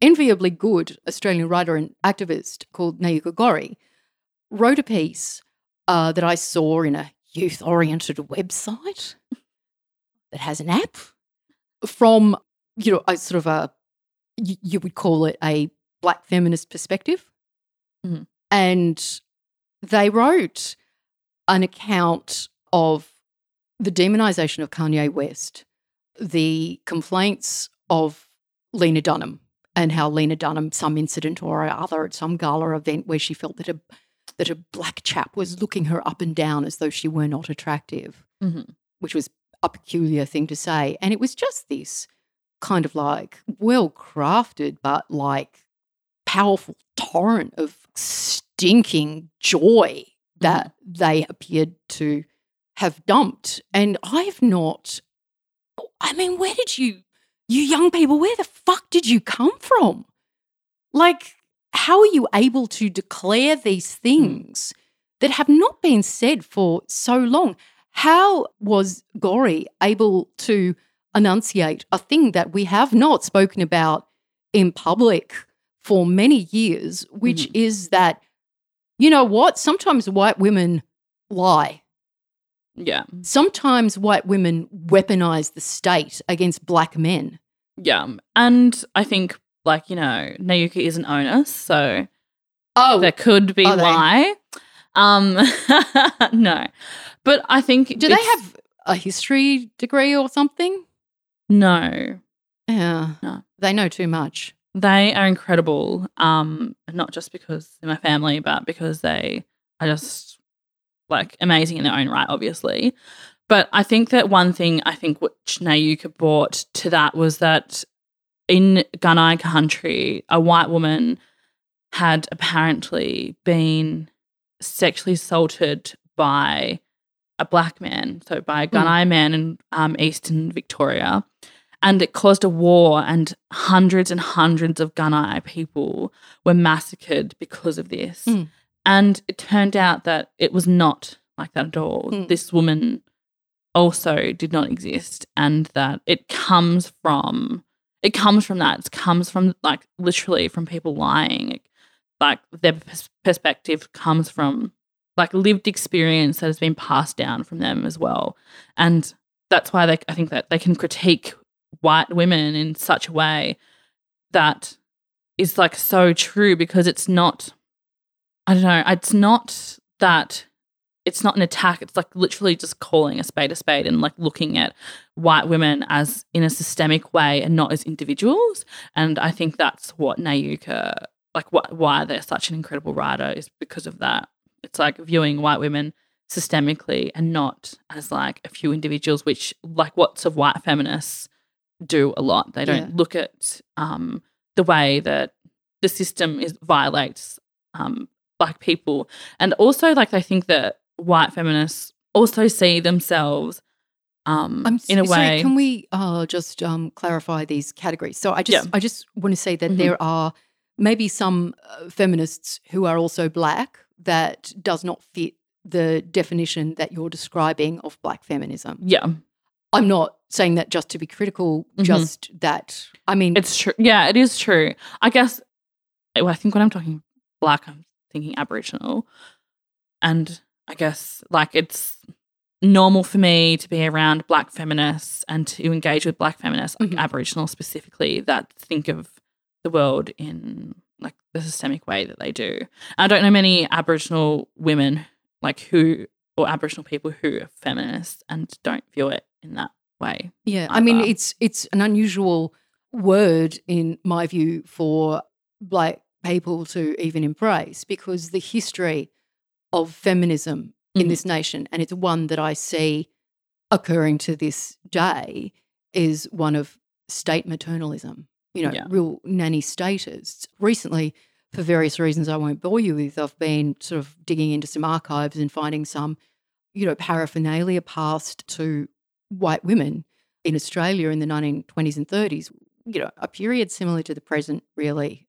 enviably good Australian writer and activist called Nayuka Gorrie wrote a piece uh, that I saw in a youth oriented website that has an app from, you know, a sort of a, you, would call it a black feminist perspective. Mhm. And they wrote an account of the demonization of Kanye West, the complaints of Lena Dunham, and how Lena Dunham, some incident or other at some gala event where she felt that a that a black chap was looking her up and down as though she were not attractive, Mhm. which was a peculiar thing to say. And it was just this kind of like well crafted, but like powerful torrent of stinking joy that they appeared to have dumped. And I've not, I mean, where did you, you young people, where the fuck did you come from? Like, how are you able to declare these hmm. things that have not been said for so long? How was Gorrie able to enunciate a thing that we have not spoken about in public for many years, which hmm. is that, you know what? Sometimes white women lie. Yeah. Sometimes white women weaponize the state against black men. Yeah. And I think, like, you know, Nayuka is an onus, so Oh, there could be they? why. Um, no. But I think. do they have a history degree or something? No. Yeah. No. They know too much. They are incredible. Um, not just because they're my family, but because they are just like amazing in their own right, obviously. But I think that one thing I think which Nayuka brought to that was that in Gunai country, a white woman had apparently been sexually assaulted by a black man, so by a Gunai man in um, eastern Victoria. And it caused a war, and hundreds and hundreds of Gunai people were massacred because of this. Mm. And it turned out that it was not like that at all. Mm. This woman also did not exist, and that it comes from it comes from that. It comes from like literally from people lying. Like their pers- perspective comes from like lived experience that has been passed down from them as well, and that's why they I think that they can critique white women in such a way that is like so true because it's not I don't know, it's not that it's not an attack, it's like literally just calling a spade a spade and like looking at white women as in a systemic way and not as individuals. And I think that's what Nayuka like what why they're such an incredible writer is because of that. It's like viewing white women systemically and not as like a few individuals, which like lots of white feminists do a lot. They don't Yeah. look at um, the way that the system is violates um, black people, and also like they think that white feminists also see themselves um, I'm in a sorry, way. Can we uh, just um, clarify these categories? So I just Yeah. I just want to say that Mhm. there are maybe some uh, feminists who are also black that does not fit the definition that you're describing of black feminism. yeah, I'm not saying that just to be critical, Mhm. just that I mean it's true. Yeah, it is true. I guess. Well, I think when I'm talking black, I'm thinking Aboriginal, and I guess like it's normal for me to be around black feminists and to engage with black feminists, like Mhm. Aboriginal specifically, that think of the world in like the systemic way that they do. I don't know many Aboriginal women like who or Aboriginal people who are feminists and don't view it in that way. Yeah, I mean it's it's an unusual word, in my view, for black people to even embrace because the history of feminism in Mhm. this nation, and it's one that I see occurring to this day, is one of state maternalism, you know, Yeah. real nanny status. Recently, for various reasons I won't bore you with, I've been sort of digging into some archives and finding some, you know, paraphernalia passed to white women in Australia in the 1920s and 30s, you know, a period similar to the present, really.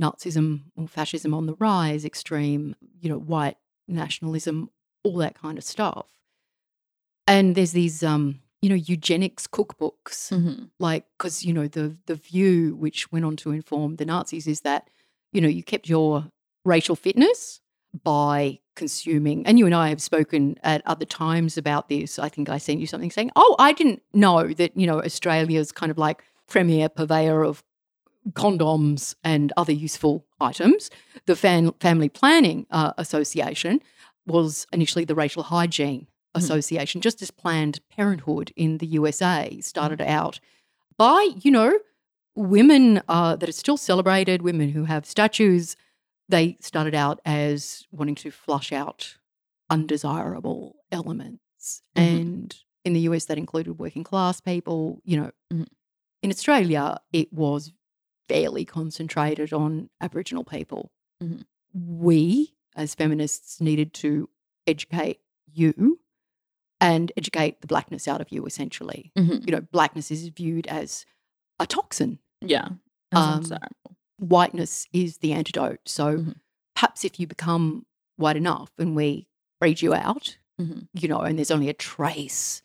Nazism or fascism on the rise, extreme, you know, white nationalism, all that kind of stuff. And there's these, um, you know, eugenics cookbooks hmm like because you know the the view which went on to inform the Nazis is that you know you kept your racial fitness by consuming and you and I have spoken at other times about this I think I sent you something saying oh I didn't know that you know Australia's kind of like premier purveyor of condoms and other useful items the Fam- family planning uh, association was initially the racial hygiene Mhm. association just as planned parenthood in the USA started out by you know women uh, that are still celebrated women who have statues they started out as wanting to flush out undesirable elements Mhm. and in the US that included working class people you know Mhm. in Australia it was fairly concentrated on aboriginal people Mhm. we as feminists needed to educate you and educate the blackness out of you essentially hmm you know blackness is viewed as a toxin Yeah. Um, whiteness is the antidote. So Mhm. perhaps if you become white enough and we breed you out, Mhm. you know, and there's only a trace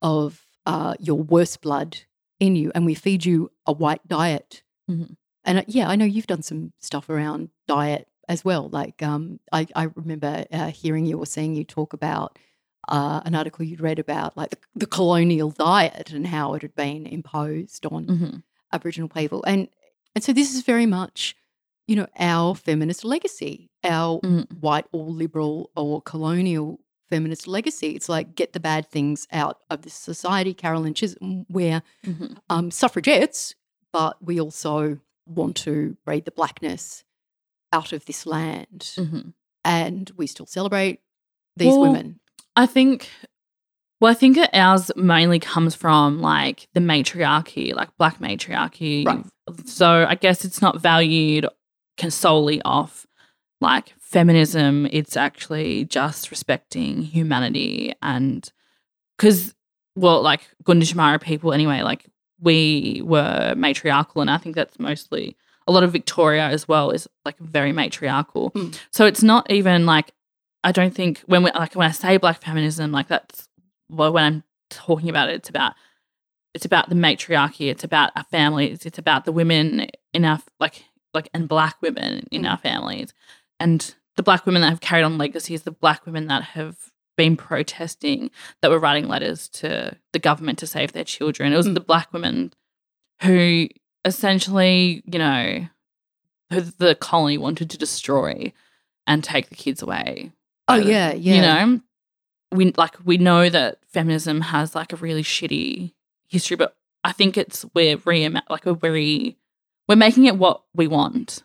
of uh, your worst blood in you, and we feed you a white diet. Mhm. And uh, yeah, I know you've done some stuff around diet as well. Like um, I, I remember uh, hearing you or seeing you talk about uh, an article you'd read about like the, the colonial diet and how it had been imposed on hmm Aboriginal people. And and so this is very much, you know, our feminist legacy, our Mhm. white or liberal or colonial feminist legacy. It's like get the bad things out of this society, Caroline Chisholm, where hmm um, suffragettes, but we also want to breed the blackness out of this land. hmm And we still celebrate these Well, women. I think, well, I think ours mainly comes from like the matriarchy, like black matriarchy. Right. So I guess it's not valued solely off like feminism. It's actually just respecting humanity and because, well, like Gunditjmara people anyway, like we were matriarchal, and I think that's mostly a lot of Victoria as well is like very matriarchal. Mm. So it's not even like I don't think when we like when I say black feminism, like that's well, when I'm talking about it, it's about it's about the matriarchy. It's about our families. It's about the women in our like like and black women in Mm. our families, and the black women that have carried on legacies. The black women that have been protesting, that were writing letters to the government to save their children. It was Mm. the black women who essentially, you know, who the colony wanted to destroy and take the kids away. Oh, yeah, yeah. You know, we like we know that feminism has like a really shitty history, but I think it's we're re like we're re we're making it what we want.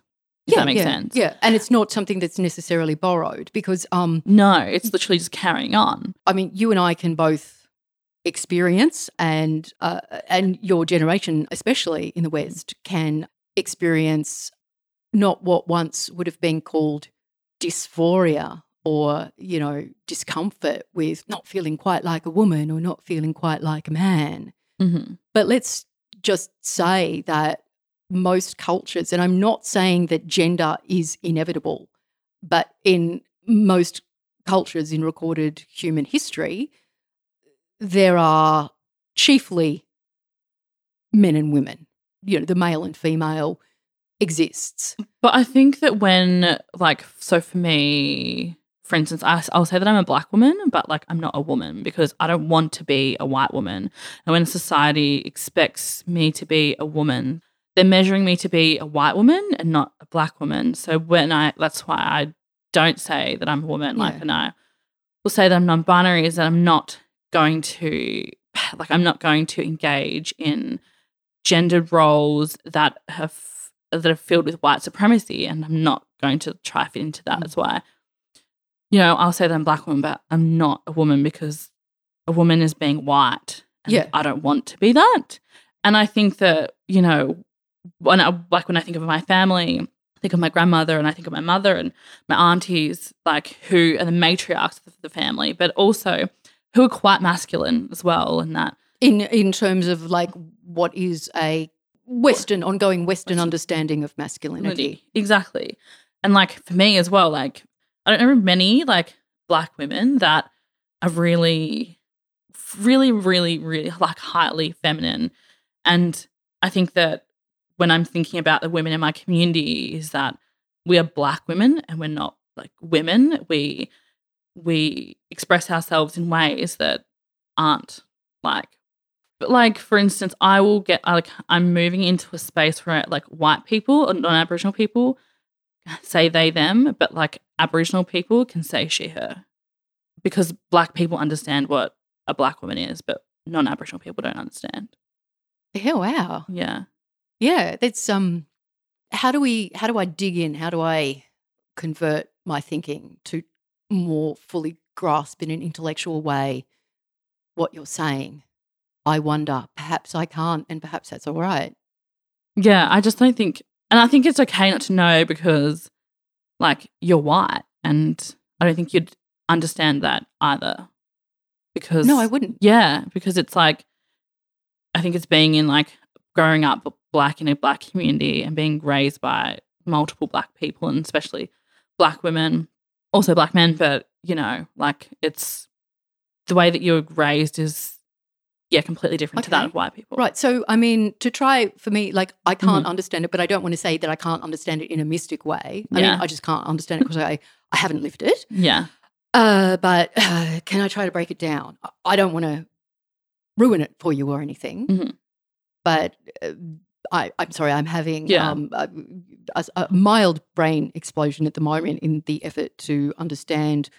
If that makes yeah, sense. Yeah, and it's not something that's necessarily borrowed because um, No, it's literally just carrying on. I mean, you and I can both experience, and uh, and your generation, especially in the West, can experience not what once would have been called dysphoria or you know discomfort with not feeling quite like a woman or not feeling quite like a man. hmm But let's just say that most cultures, and I'm not saying that gender is inevitable, but in most cultures in recorded human history, there are chiefly men and women. You know, the male and female exists. But I think that when, like, so for me, for instance, I, I'll say that I'm a black woman, but like I'm not a woman because I don't want to be a white woman. And when society expects me to be a woman, they're measuring me to be a white woman and not a black woman. So when I, that's why I don't say that I'm a woman. Like, Yeah. and I will say that I'm non binary is that I'm not going to, like, I'm not going to engage in gendered roles that have that are filled with white supremacy, and I'm not going to try fit into that. That's mm. why, you know, I'll say that I'm a black woman, but I'm not a woman because a woman is being white. and Yeah. I don't want to be that. And I think that you know, when I like when I think of my family, I think of my grandmother and I think of my mother and my aunties, like who are the matriarchs of the family, but also who are quite masculine as well. And that in in terms of like what is a Western ongoing Western Western. understanding of masculinity. Masculinity. Exactly. And like for me as well, like I don't know many like black women that are really, really, really, really like highly feminine. And I think that when I'm thinking about the women in my community is that we are black women and we're not like women. We we express ourselves in ways that aren't like but like for instance i will get like i'm moving into a space where like white people or non-aboriginal people say they them but like aboriginal people can say she her because black people understand what a black woman is but non-aboriginal people don't understand Yeah, wow. yeah Yeah, that's um how do we how do I dig in? How do I convert my thinking to more fully grasp in an intellectual way what you're saying? I wonder. Perhaps I can't and perhaps that's all right. yeah i just don't think and i think it's okay not to know because like you're white and i don't think you'd understand that either because No, I wouldn't. Yeah, because it's like I think it's being in like growing up black in a black community and being raised by multiple black people and especially black women, also black men, but you know, like it's the way that you're raised is yeah, completely different to that of white people. Right. So, I mean, to try for me, like, I can't Mhm. understand it, but I don't want to say that I can't understand it in a mystic way. I Yeah. mean, I just can't understand it because I, I haven't lived it. Yeah. Uh, but uh, can I try to break it down? I- don't want to ruin it for you or anything. Mhm. But uh, I, I'm sorry, I'm having Yeah. um, a, a, a mild brain explosion at the moment in the effort to understand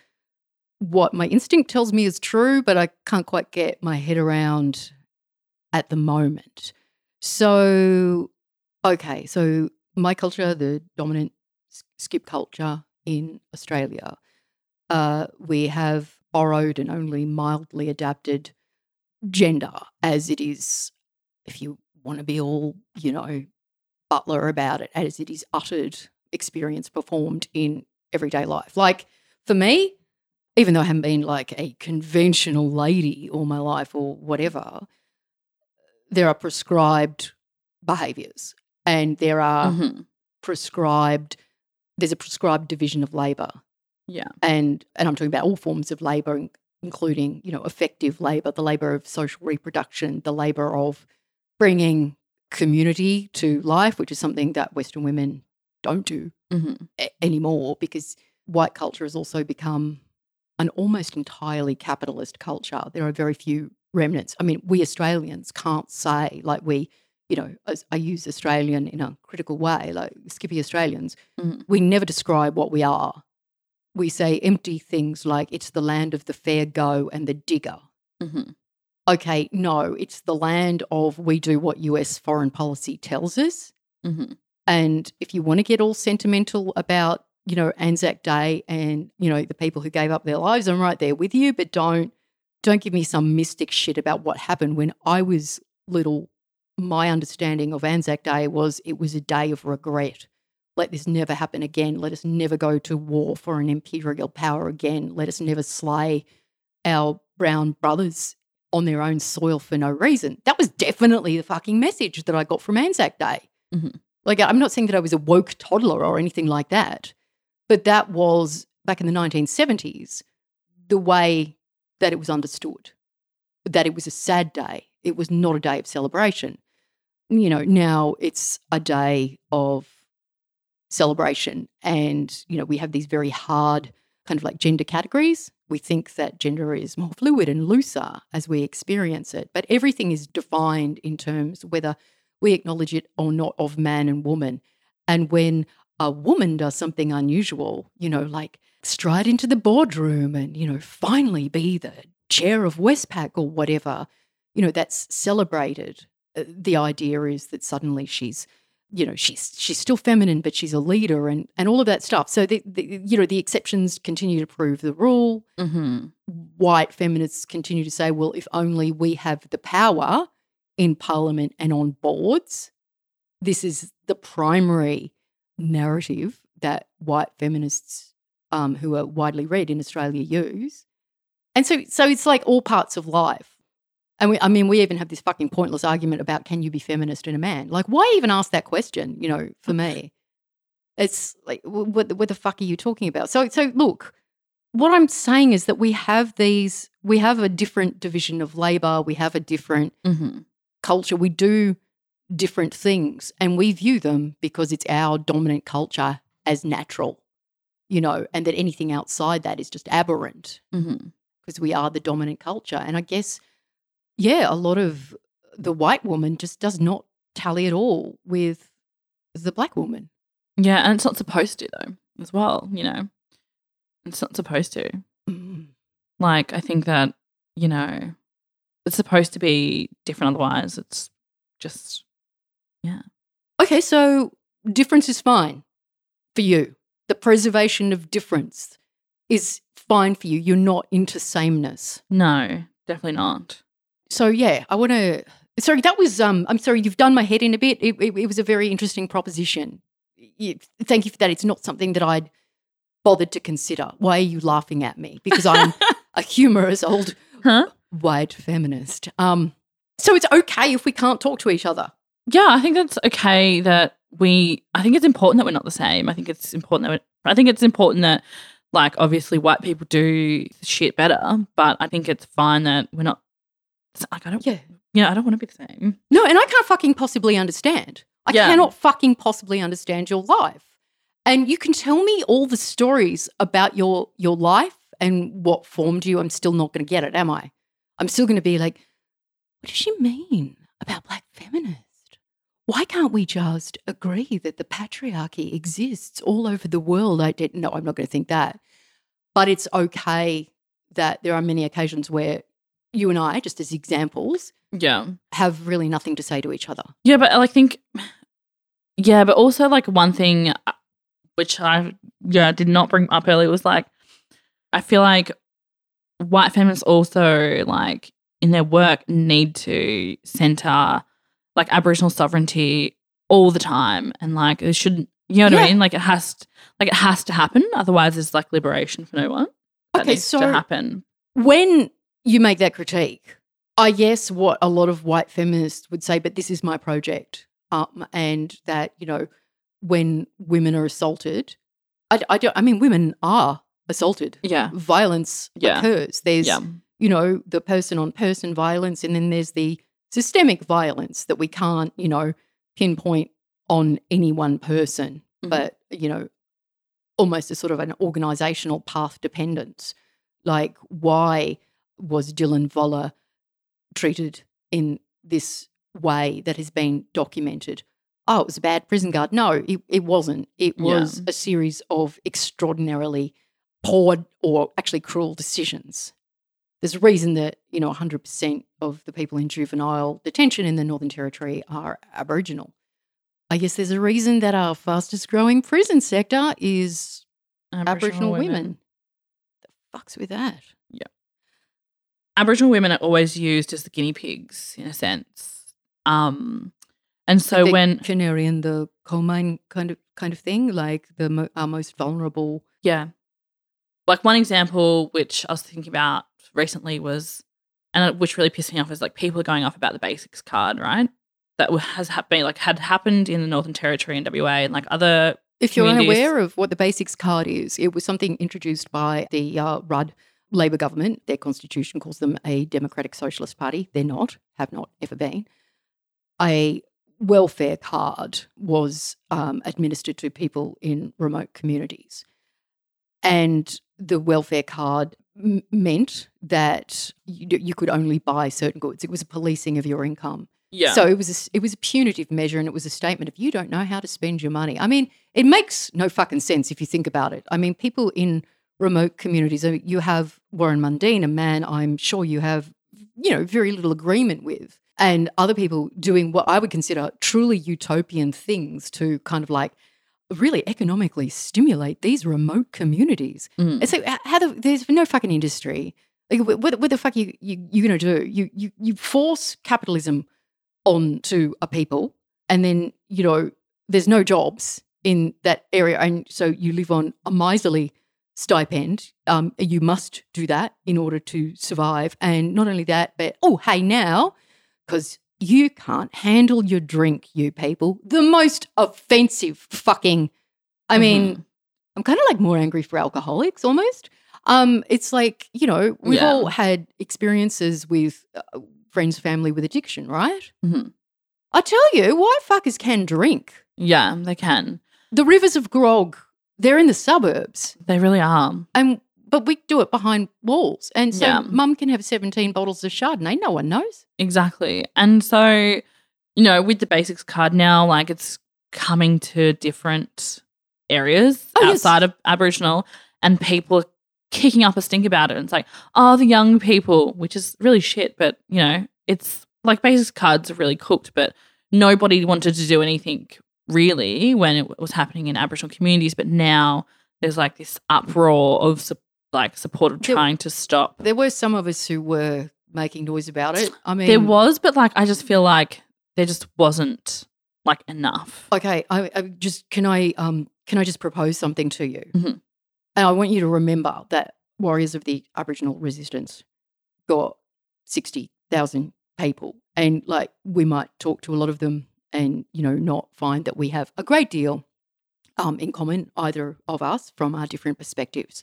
what my instinct tells me is true, but I can't quite get my head around at the moment. So, okay, so my culture, the dominant skip culture in Australia, uh, we have borrowed and only mildly adapted gender as it is, if you want to be all, you know, butler about it, as it is uttered, experience performed in everyday life. Like for me, even though I haven't been like a conventional lady all my life or whatever, there are prescribed behaviors and there are Mhm. prescribed, there's a prescribed division of labor Yeah. and and I'm talking about all forms of labor, including you know effective labor, the labor of social reproduction, the labor of bringing community to life, which is something that Western women don't do Mhm. a- anymore because white culture has also become an almost entirely capitalist culture. There are very few remnants. I mean, we Australians can't say like we. You know, as I use Australian in a critical way, like Skippy Australians, Mhm. we never describe what we are we say empty things like it's the land of the fair go and the digger. Mhm. Okay, no, it's the land of we do what US foreign policy tells us. Mhm. And if you want to get all sentimental about, you know, Anzac Day and, you know, the people who gave up their lives, I'm right there with you, but don't don't give me some mystic shit about what happened when I was little. My understanding of Anzac Day was it was a day of regret. Let this never happen again. Let us never go to war for an imperial power again. Let us never slay our brown brothers on their own soil for no reason. That was definitely the fucking message that I got from Anzac Day. Mhm. Like, I'm not saying that I was a woke toddler or anything like that, but that was back in the 1970s the way that it was understood that it was a sad day. It was not a day of celebration. You know, now it's a day of celebration. And, you know, we have these very hard kind of like gender categories. We think that gender is more fluid and looser as we experience it, but everything is defined in terms whether we acknowledge it or not of man and woman. And when a woman does something unusual, you know, like stride into the boardroom and, you know, finally be the chair of Westpac or whatever, you know, that's celebrated. uh, the idea is that suddenly she's you know she's she's still feminine but she's a leader and and all of that stuff. So the, the you know the exceptions continue to prove the rule. Mm-hmm. white feminists continue to say well if only we have the power in parliament and on boards this is the primary narrative that white feminists um, who are widely read in australia use. And so so it's like all parts of life and we, I mean, we even have this fucking pointless argument about can you be feminist and a man? Like, why even ask that question? You know, for me, it's like, what, what the fuck are you talking about? So, so look, what I'm saying is that we have these, we have a different division of labor, we have a different Mm-hmm. culture, we do different things, and we view them because it's our dominant culture as natural, you know, and that anything outside that is just aberrant Mm-hmm. because we are the dominant culture. And I guess, yeah, a lot of the white woman just does not tally at all with the black woman. Yeah, and it's not supposed to though, as well. You know, it's not supposed to. Mm. Like, I think that you know, it's supposed to be different. Otherwise, it's just yeah. Okay, so difference is fine for you. The preservation of difference is fine for you. You're not into sameness. no, definitely not. So yeah, I want to. Sorry, that was. Um, I'm sorry, you've done my head in a bit. It, it, it was a very interesting proposition. You, thank you for that. It's not something that I'd bothered to consider. Why are you laughing at me? Because I'm a humorous old Huh? white feminist. Um, so it's okay if we can't talk to each other. Yeah, I think that's okay that we I think it's important that we're not the same. I think it's important that I think it's important that like obviously white people do shit better, but I think it's fine that we're not it's like I don't Yeah. yeah, I don't want to be the same. No, and I can't fucking possibly understand. I Yeah. cannot fucking possibly understand your life. And you can tell me all the stories about your your life and what formed you. I'm still not going to get it, am I? I'm still going to be like, what does she mean about black feminist? Why can't we just agree that the patriarchy exists all over the world? I didn't know. I'm not going to think that. But it's okay that there are many occasions where you and I, just as examples, Yeah. have really nothing to say to each other. Yeah, but I think yeah, but also like one thing uh, which I yeah, did not bring up earlier was like I feel like white feminists also like in their work need to center like Aboriginal sovereignty all the time and like it shouldn't you know what I mean? Like it has to, like it has to happen. Otherwise it's like liberation for no one. That Okay, needs so- to happen. When you make that critique, I guess what a lot of white feminists would say, but this is my project. Um, and that, you know, when women are assaulted, I, I, don't, I mean, women are assaulted. Yeah. Violence Yeah. occurs. There's, Yeah. you know, the person on person violence, and then there's the systemic violence that we can't, you know, pinpoint on any one person, Mhm. but, you know, almost a sort of an organizational path dependence. Like, why was Dylan Voller treated in this way that has been documented? Oh, it was a bad prison guard. No, it, it wasn't. It Yeah. was a series of extraordinarily poor or actually cruel decisions. There's a reason that, you know, 100% of the people in juvenile detention in the Northern Territory are Aboriginal. I guess there's a reason that our fastest growing prison sector is Aboriginal, women. The fuck's with that? Aboriginal women are always used as the guinea pigs in a sense. Um, and so the when canary in the coal mine kind of kind of thing, like the mo- our most vulnerable. yeah, like one example which I was thinking about recently was, and which really pissed me off is like people are going off about the basics card, right? That has happened like had happened in the Northern Territory and WA and like other If you're unaware of what the basics card is, it was something introduced by the uh, Rudd Labor government. Their constitution calls them a democratic socialist party. They're not, have not ever been. A welfare card was um, administered to people in remote communities. And the welfare card m- meant that you, you could only buy certain goods. It was a policing of your income. yeah. So it was a, it was a punitive measure, and it was a statement of you don't know how to spend your money. I mean, it makes no fucking sense if you think about it. I mean, people in remote communities, I mean, you have Warren Mundine, a man I'm sure you have, you know, very little agreement with. and other people doing what I would consider truly utopian things to kind of like really economically stimulate these remote communities. Mm. And so, how the, there's no fucking industry. Like, what, what the fuck you you you gonna do? You you you force capitalism onto a people, and then you know there's no jobs in that area, and so you live on a miserly stipend. Um, you must do that in order to survive, and not only that, but oh hey now, because you can't handle your drink, you people. The most offensive fucking. I mean, Mhm. I'm kind of like more angry for alcoholics almost. Um, it's like you know we've Yeah. all had experiences with uh, friends, family with addiction, right? Mhm. I tell you, white fuckers can drink. yeah, they can. The rivers of grog, they're in the suburbs, They really are. and but we do it behind walls, and so Yeah. mum can have 17 bottles of Chardonnay. No one knows. Exactly. And so, you know, with the basics card now, like it's coming to different areas Oh, yes. outside of Aboriginal, and people are kicking up a stink about it. And it's like, oh, the young people, which is really shit, but, you know, it's like basics cards are really cooked, but nobody wanted to do anything really when it was happening in Aboriginal communities. But now there's like this uproar of su- like support of There- trying to stop There were some of us who were making noise about it. I mean, There was, but like I just feel like there just wasn't like enough. Okay, I, I just can I um can I just propose something to you? Mhm. And I want you to remember that Warriors of the Aboriginal Resistance got sixty thousand people, and like we might talk to a lot of them, and you know not find that we have a great deal um in common either of us from our different perspectives.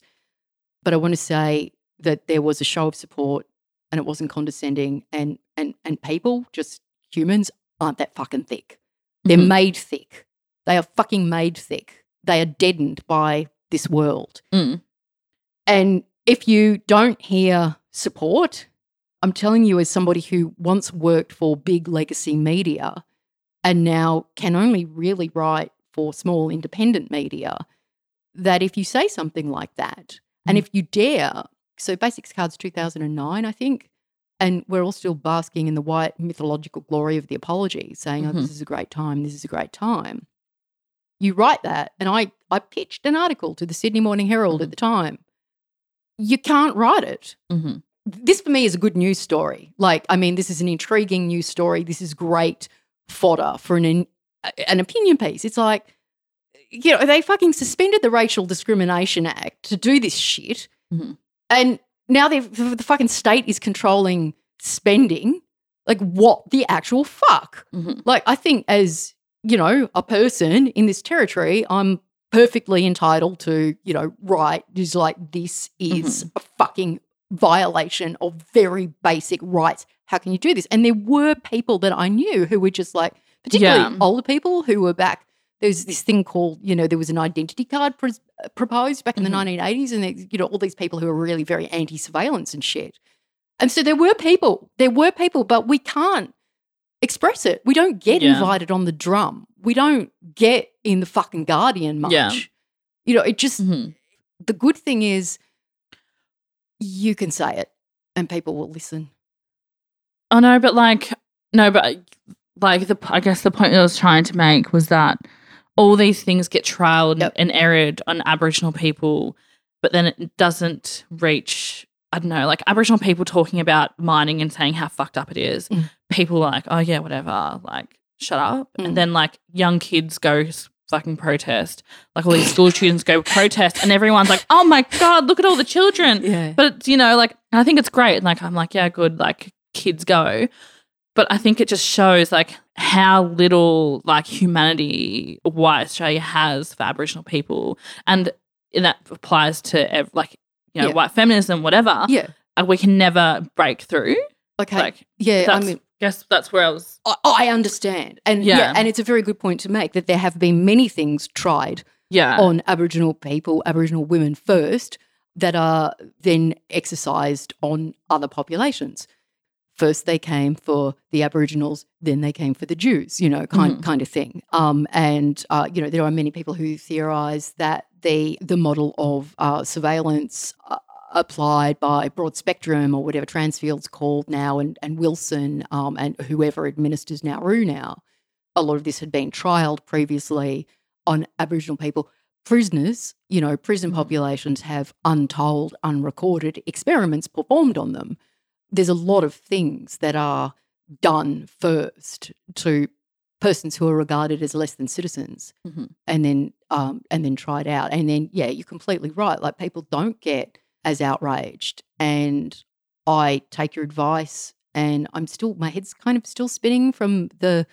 But I want to say that there was a show of support, and it wasn't condescending, and and and people, just humans, aren't that fucking thick. They're Mhm. made thick. They are fucking made thick. They are deadened by this world. Mm. And if you don't hear support, I'm telling you, as somebody who once worked for big legacy media and now can only really write for small independent media, that if you say something like that, and Mm. if you dare, so Basics Cards 2009, I think, and we're all still basking in the white mythological glory of the apology, saying, oh, Mhm. this is a great time, this is a great time. You write that, and I, I pitched an article to the Sydney Morning Herald at Mhm. the time. You can't write it. Mhm. This for me is a good news story. Like, I mean, this is an intriguing news story. This is great fodder for an an opinion piece. It's like, you know, they fucking suspended the Racial Discrimination Act to do this shit, Mhm. and now they the fucking state is controlling spending. Like, what the actual fuck? Mhm. Like, I think as you know, a person in this territory, I'm perfectly entitled to, you know, write is like this is a fucking violation of very basic rights. How can you do this? And there were people that I knew who were just like, particularly Yeah. older people who were back. There's this mm. thing called, you know, there was an identity card pres- uh, proposed back in the mm-hmm. 1980s, and there's, you know, all these people who are really very anti-surveillance and shit. And so there were people, there were people, but we can't express it. We don't get Yeah. invited on the drum. We don't get in the fucking Guardian much. Yeah. You know, it just, Mhm. the good thing is you can say it and people will listen. Oh no, but like no, but like the I guess the point I was trying to make was that all these things get trialed Yep. and aired on Aboriginal people, but then it doesn't reach. I don't know, like Aboriginal people talking about mining and saying how fucked up it is. Mm. People are like, oh yeah, whatever, like shut up. Mm. And then like young kids go fucking protest, like all these school students go protest, and everyone's like, oh my god, look at all the children. Yeah. But it's, you know, like I think it's great. And like I'm like, yeah, good, like kids go. But I think it just shows like how little like humanity white Australia has for Aboriginal people. And that applies to ev- like, you know, Yeah. white feminism, whatever. yeah. And we can never break through. Okay. Like yeah. I mean, guess that's where I was I, I understand. And yeah. Yeah. and it's a very good point to make that there have been many things tried yeah. on Aboriginal people, Aboriginal women first, that are then exercised on other populations. First, they came for the Aboriginals, then they came for the Jews, you know, kind Mhm. kind of thing. Um, and uh, you know, there are many people who theorise that the the model of uh, surveillance uh, applied by Broadspectrum or whatever Transfield's called now, and, and Wilson um, and whoever administers Nauru now. A lot of this had been trialed previously on Aboriginal people. Prisoners, you know, prison Mm. populations have untold, unrecorded experiments performed on them. There's a lot of things that are done first to persons who are regarded as less than citizens Mhm. and then um, and then tried out. And then yeah, you're completely right. Like people don't get as outraged. And I take your advice and I'm still my head's kind of still spinning from the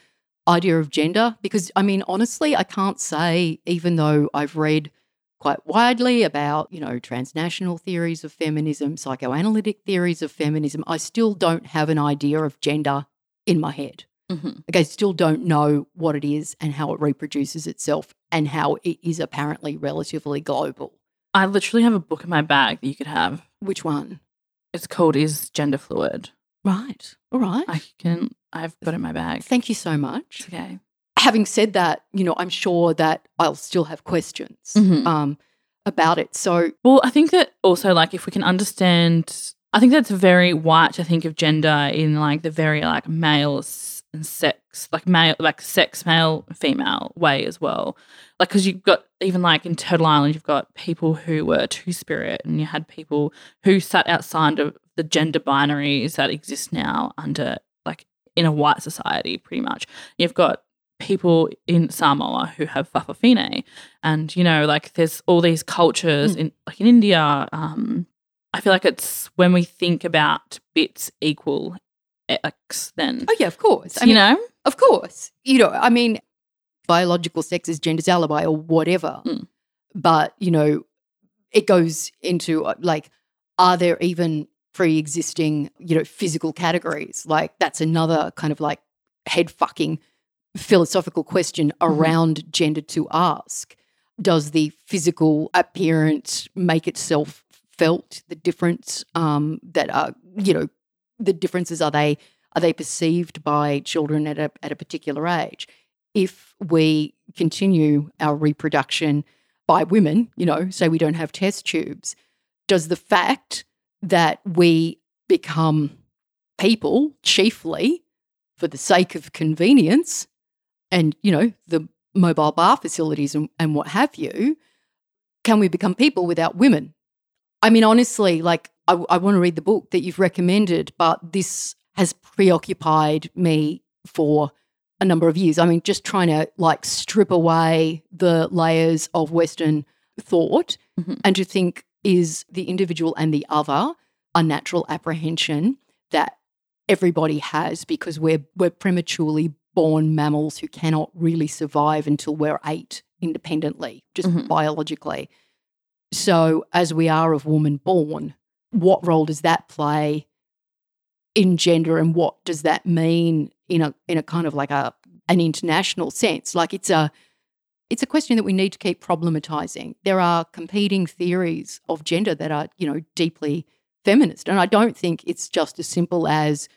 idea of gender because I mean honestly I can't say even though I've read quite widely about you know transnational theories of feminism psychoanalytic theories of feminism I still don't have an idea of gender in my head Mhm. like I still don't know what it is and how it reproduces itself and how it is apparently relatively global. I literally have a book in my bag that you could have. Which one? It's called Is Gender Fluid. Right. All right. I can, I've got it in my bag. Thank you so much. It's okay. Having said that, you know, I'm sure that I'll still have questions Mhm. um, about it. So, Well, I think that also, like, if we can understand, I think that's very white to think of gender in like the very like male and sex, like male, like sex, male, female way as well. Like, because you've got even like in Turtle Island, you've got people who were two spirit, and you had people who sat outside of the gender binaries that exist now under like in a white society, pretty much. You've got people in Samoa who have Fa'afafine, and you know, like there's all these cultures Mm. in like in India. Um, I feel like it's when we think about bits equal X, then oh, yeah, of course. I you mean, know, Of course. You know, I mean, biological sex is gender's alibi or whatever. Mm. But, you know, it goes into uh, like, are there even pre existing, you know, physical categories? Like, that's another kind of like head fucking philosophical question around gender to ask. Does the physical appearance make itself felt? The difference um, that are, you know, the differences are they are they perceived by children at a at a particular age? If we continue our reproduction by women, you know, say we don't have test tubes, does the fact that we become people chiefly for the sake of convenience and, you know, the mobile bar facilities and, and what have you, can we become people without women? I mean, honestly, like, I, I want to read the book that you've recommended, but this has preoccupied me for a number of years. I mean, just trying to like strip away the layers of Western thought Mhm. and to think is the individual and the other a natural apprehension that everybody has because we're we're prematurely born mammals who cannot really survive until we're eight independently, just Mhm. biologically. So, as we are of woman born, what role does that play in gender, and what does that mean in a in a kind of like a an international sense? Like it's a it's a question that we need to keep problematizing. There are competing theories of gender that are, you know, deeply feminist, and I don't think it's just as simple as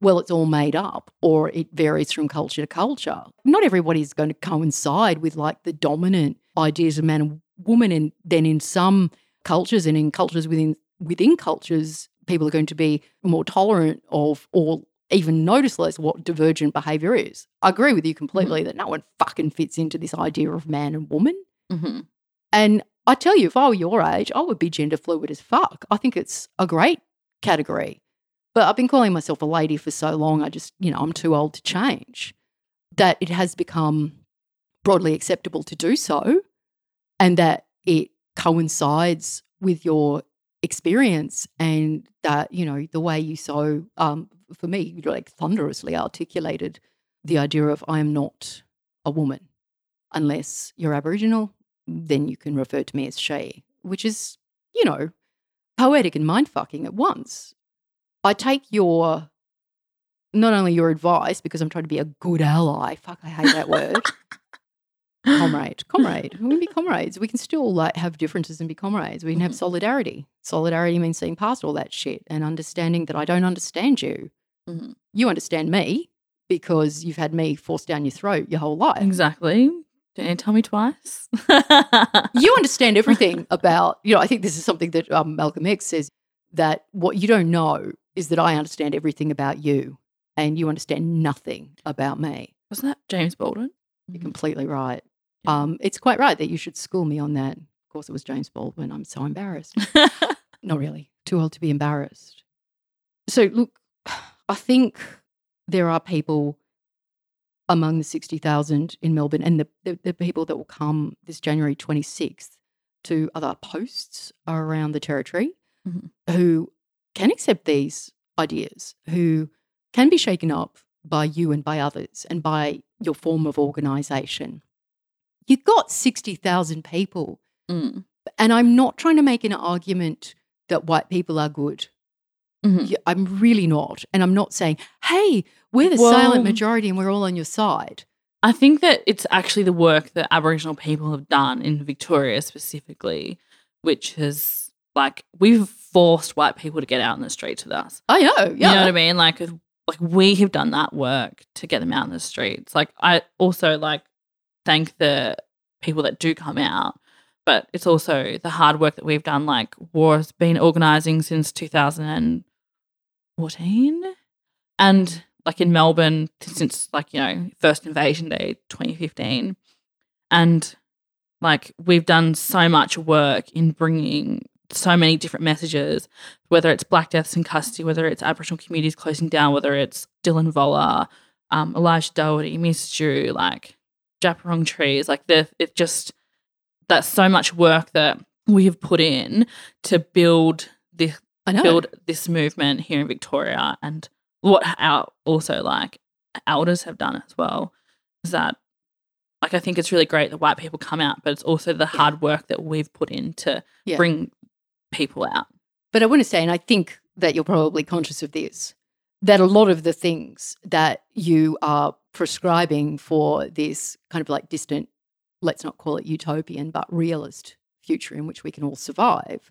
well, it's all made up or it varies from culture to culture. Not everybody is going to coincide with like the dominant ideas of man and woman. And then in some cultures and in cultures within within cultures, people are going to be more tolerant of or even notice less what divergent behavior is. I agree with you completely that no one fucking fits into this idea of man and woman. hmm And I tell you, if I were your age, I would be gender fluid as fuck. I think it's a great category. But I've been calling myself a lady for so long, I just, you know, I'm too old to change. That it has become broadly acceptable to do so and that it coincides with your experience and that, you know, the way you so, um, for me, you like thunderously articulated the idea of I am not a woman unless you're Aboriginal, then you can refer to me as she, which is, you know, poetic and mind fucking at once. I take your, not only your advice, because I'm trying to be a good ally. Fuck, I hate that word. comrade, comrade. We can be comrades. We can still like have differences and be comrades. We can have Mhm. solidarity. Solidarity means seeing past all that shit and understanding that I don't understand you. Mhm. You understand me because you've had me forced down your throat your whole life. Exactly. Don't you tell me twice? you understand everything about, you know, I think this is something that um, Malcolm X says that what you don't know is that I understand everything about you and you understand nothing about me. Wasn't that James Baldwin? You're completely right. Um, it's quite right that you should school me on that. Of course, it was James Baldwin. I'm so embarrassed. Not really. Too old to be embarrassed. So, look, I think there are people among the 60,000 in Melbourne and the, the, the, people that will come this January 26th to other posts around the territory mm-hmm. who can accept these ideas, who can be shaken up by you and by others and by your form of organisation. You've got 60,000 people. Mm. And I'm not trying to make an argument that white people are good. Mm-hmm. I'm really not. And I'm not saying, hey, we're the well, silent majority and we're all on your side. I think that it's actually the work that Aboriginal people have done in Victoria specifically, which has, like, we've forced white people to get out in the streets with us. I know. Yeah. You know what I mean? Like, like we have done that work to get them out in the streets. Like, I also, like, thank the people that do come out but it's also the hard work that we've done. Like War's been organising since 2014, and like in Melbourne since like you know first invasion day 2015 and like we've done so much work in bringing so many different messages whether it's black deaths in custody whether it's aboriginal communities closing down whether it's Dylan Voller um, Elijah Doughty Miss Dhu like Djab Wurrung trees like the it just that's so much work that we have put in to build this build this movement here in Victoria and what our also like elders have done as well is that like I think it's really great that white people come out, but it's also the hard work that we've put in to yeah. bring people out. But I want to say, and I think that you're probably conscious of this, that a lot of the things that you are prescribing for this kind of like distant, let's not call it utopian, but realist future in which we can all survive,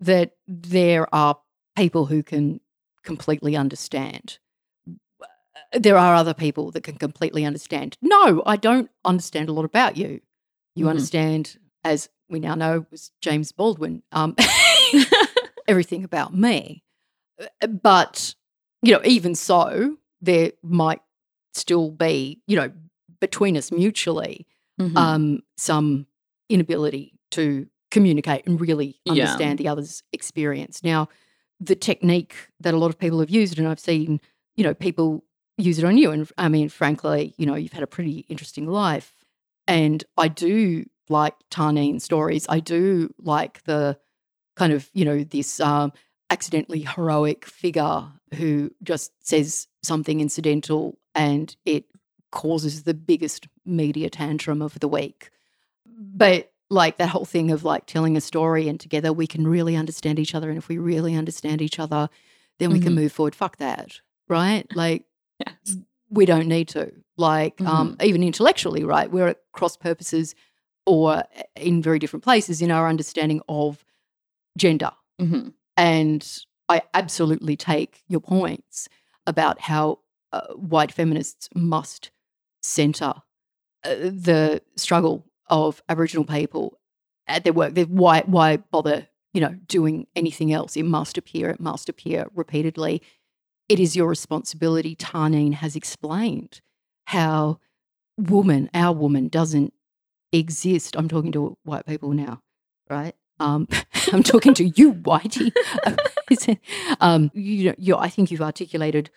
that there are people who can completely understand. There are other people that can completely understand. No, I don't understand a lot about you. You mm-hmm. understand, as we now know, was James Baldwin, um, everything about me. Uh, but, you know, even so, there might still be, you know, between us mutually, mm-hmm. um, some inability to communicate and really understand yeah. the other's experience. Now, the technique that a lot of people have used, and I've seen, you know, people use it on you. And I mean, frankly, you know, you've had a pretty interesting life. And I do like Tarneen stories. I do like the kind of, you know, this um, accidentally heroic figure who just says something incidental and it causes the biggest media tantrum of the week. But like that whole thing of like telling a story and together we can really understand each other and if we really understand each other then we mm-hmm. can move forward fuck that right like yes. we don't need to like um, mm-hmm. um, even intellectually right we're at cross purposes or in very different places in our understanding of gender mm-hmm. and i absolutely take your points about how uh, white feminists must center uh, the struggle of Aboriginal people at their work. Why why bother, you know, doing anything else? It must appear, it must appear repeatedly. It is your responsibility. Tarneen has explained how woman, our woman, doesn't exist. I'm talking to white people now, right? Um, I'm talking to you, Whitey. um, you, you I think you've articulated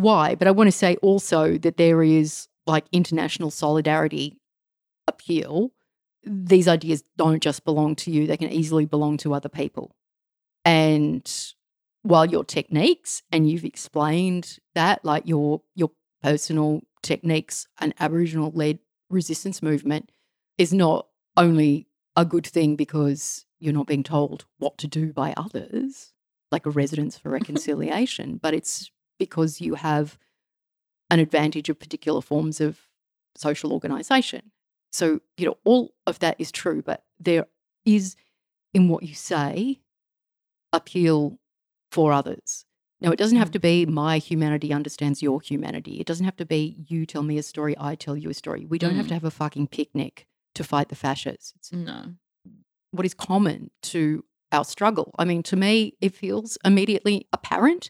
why, but I want to say also that there is like international solidarity appeal, these ideas don't just belong to you, they can easily belong to other people. And while your techniques, and you've explained that, like your your personal techniques, an Aboriginal led resistance movement is not only a good thing because you're not being told what to do by others, like a residence for mm-hmm. reconciliation, but it's because you have an advantage of particular forms of social organization. So, you know, all of that is true, but there is in what you say appeal for others. Now, it doesn't have to be my humanity understands your humanity. It doesn't have to be you tell me a story, I tell you a story. We don't have to Mm. have a fucking picnic to fight the fascists. It's No. what is common to our struggle. I mean, to me, it feels immediately apparent.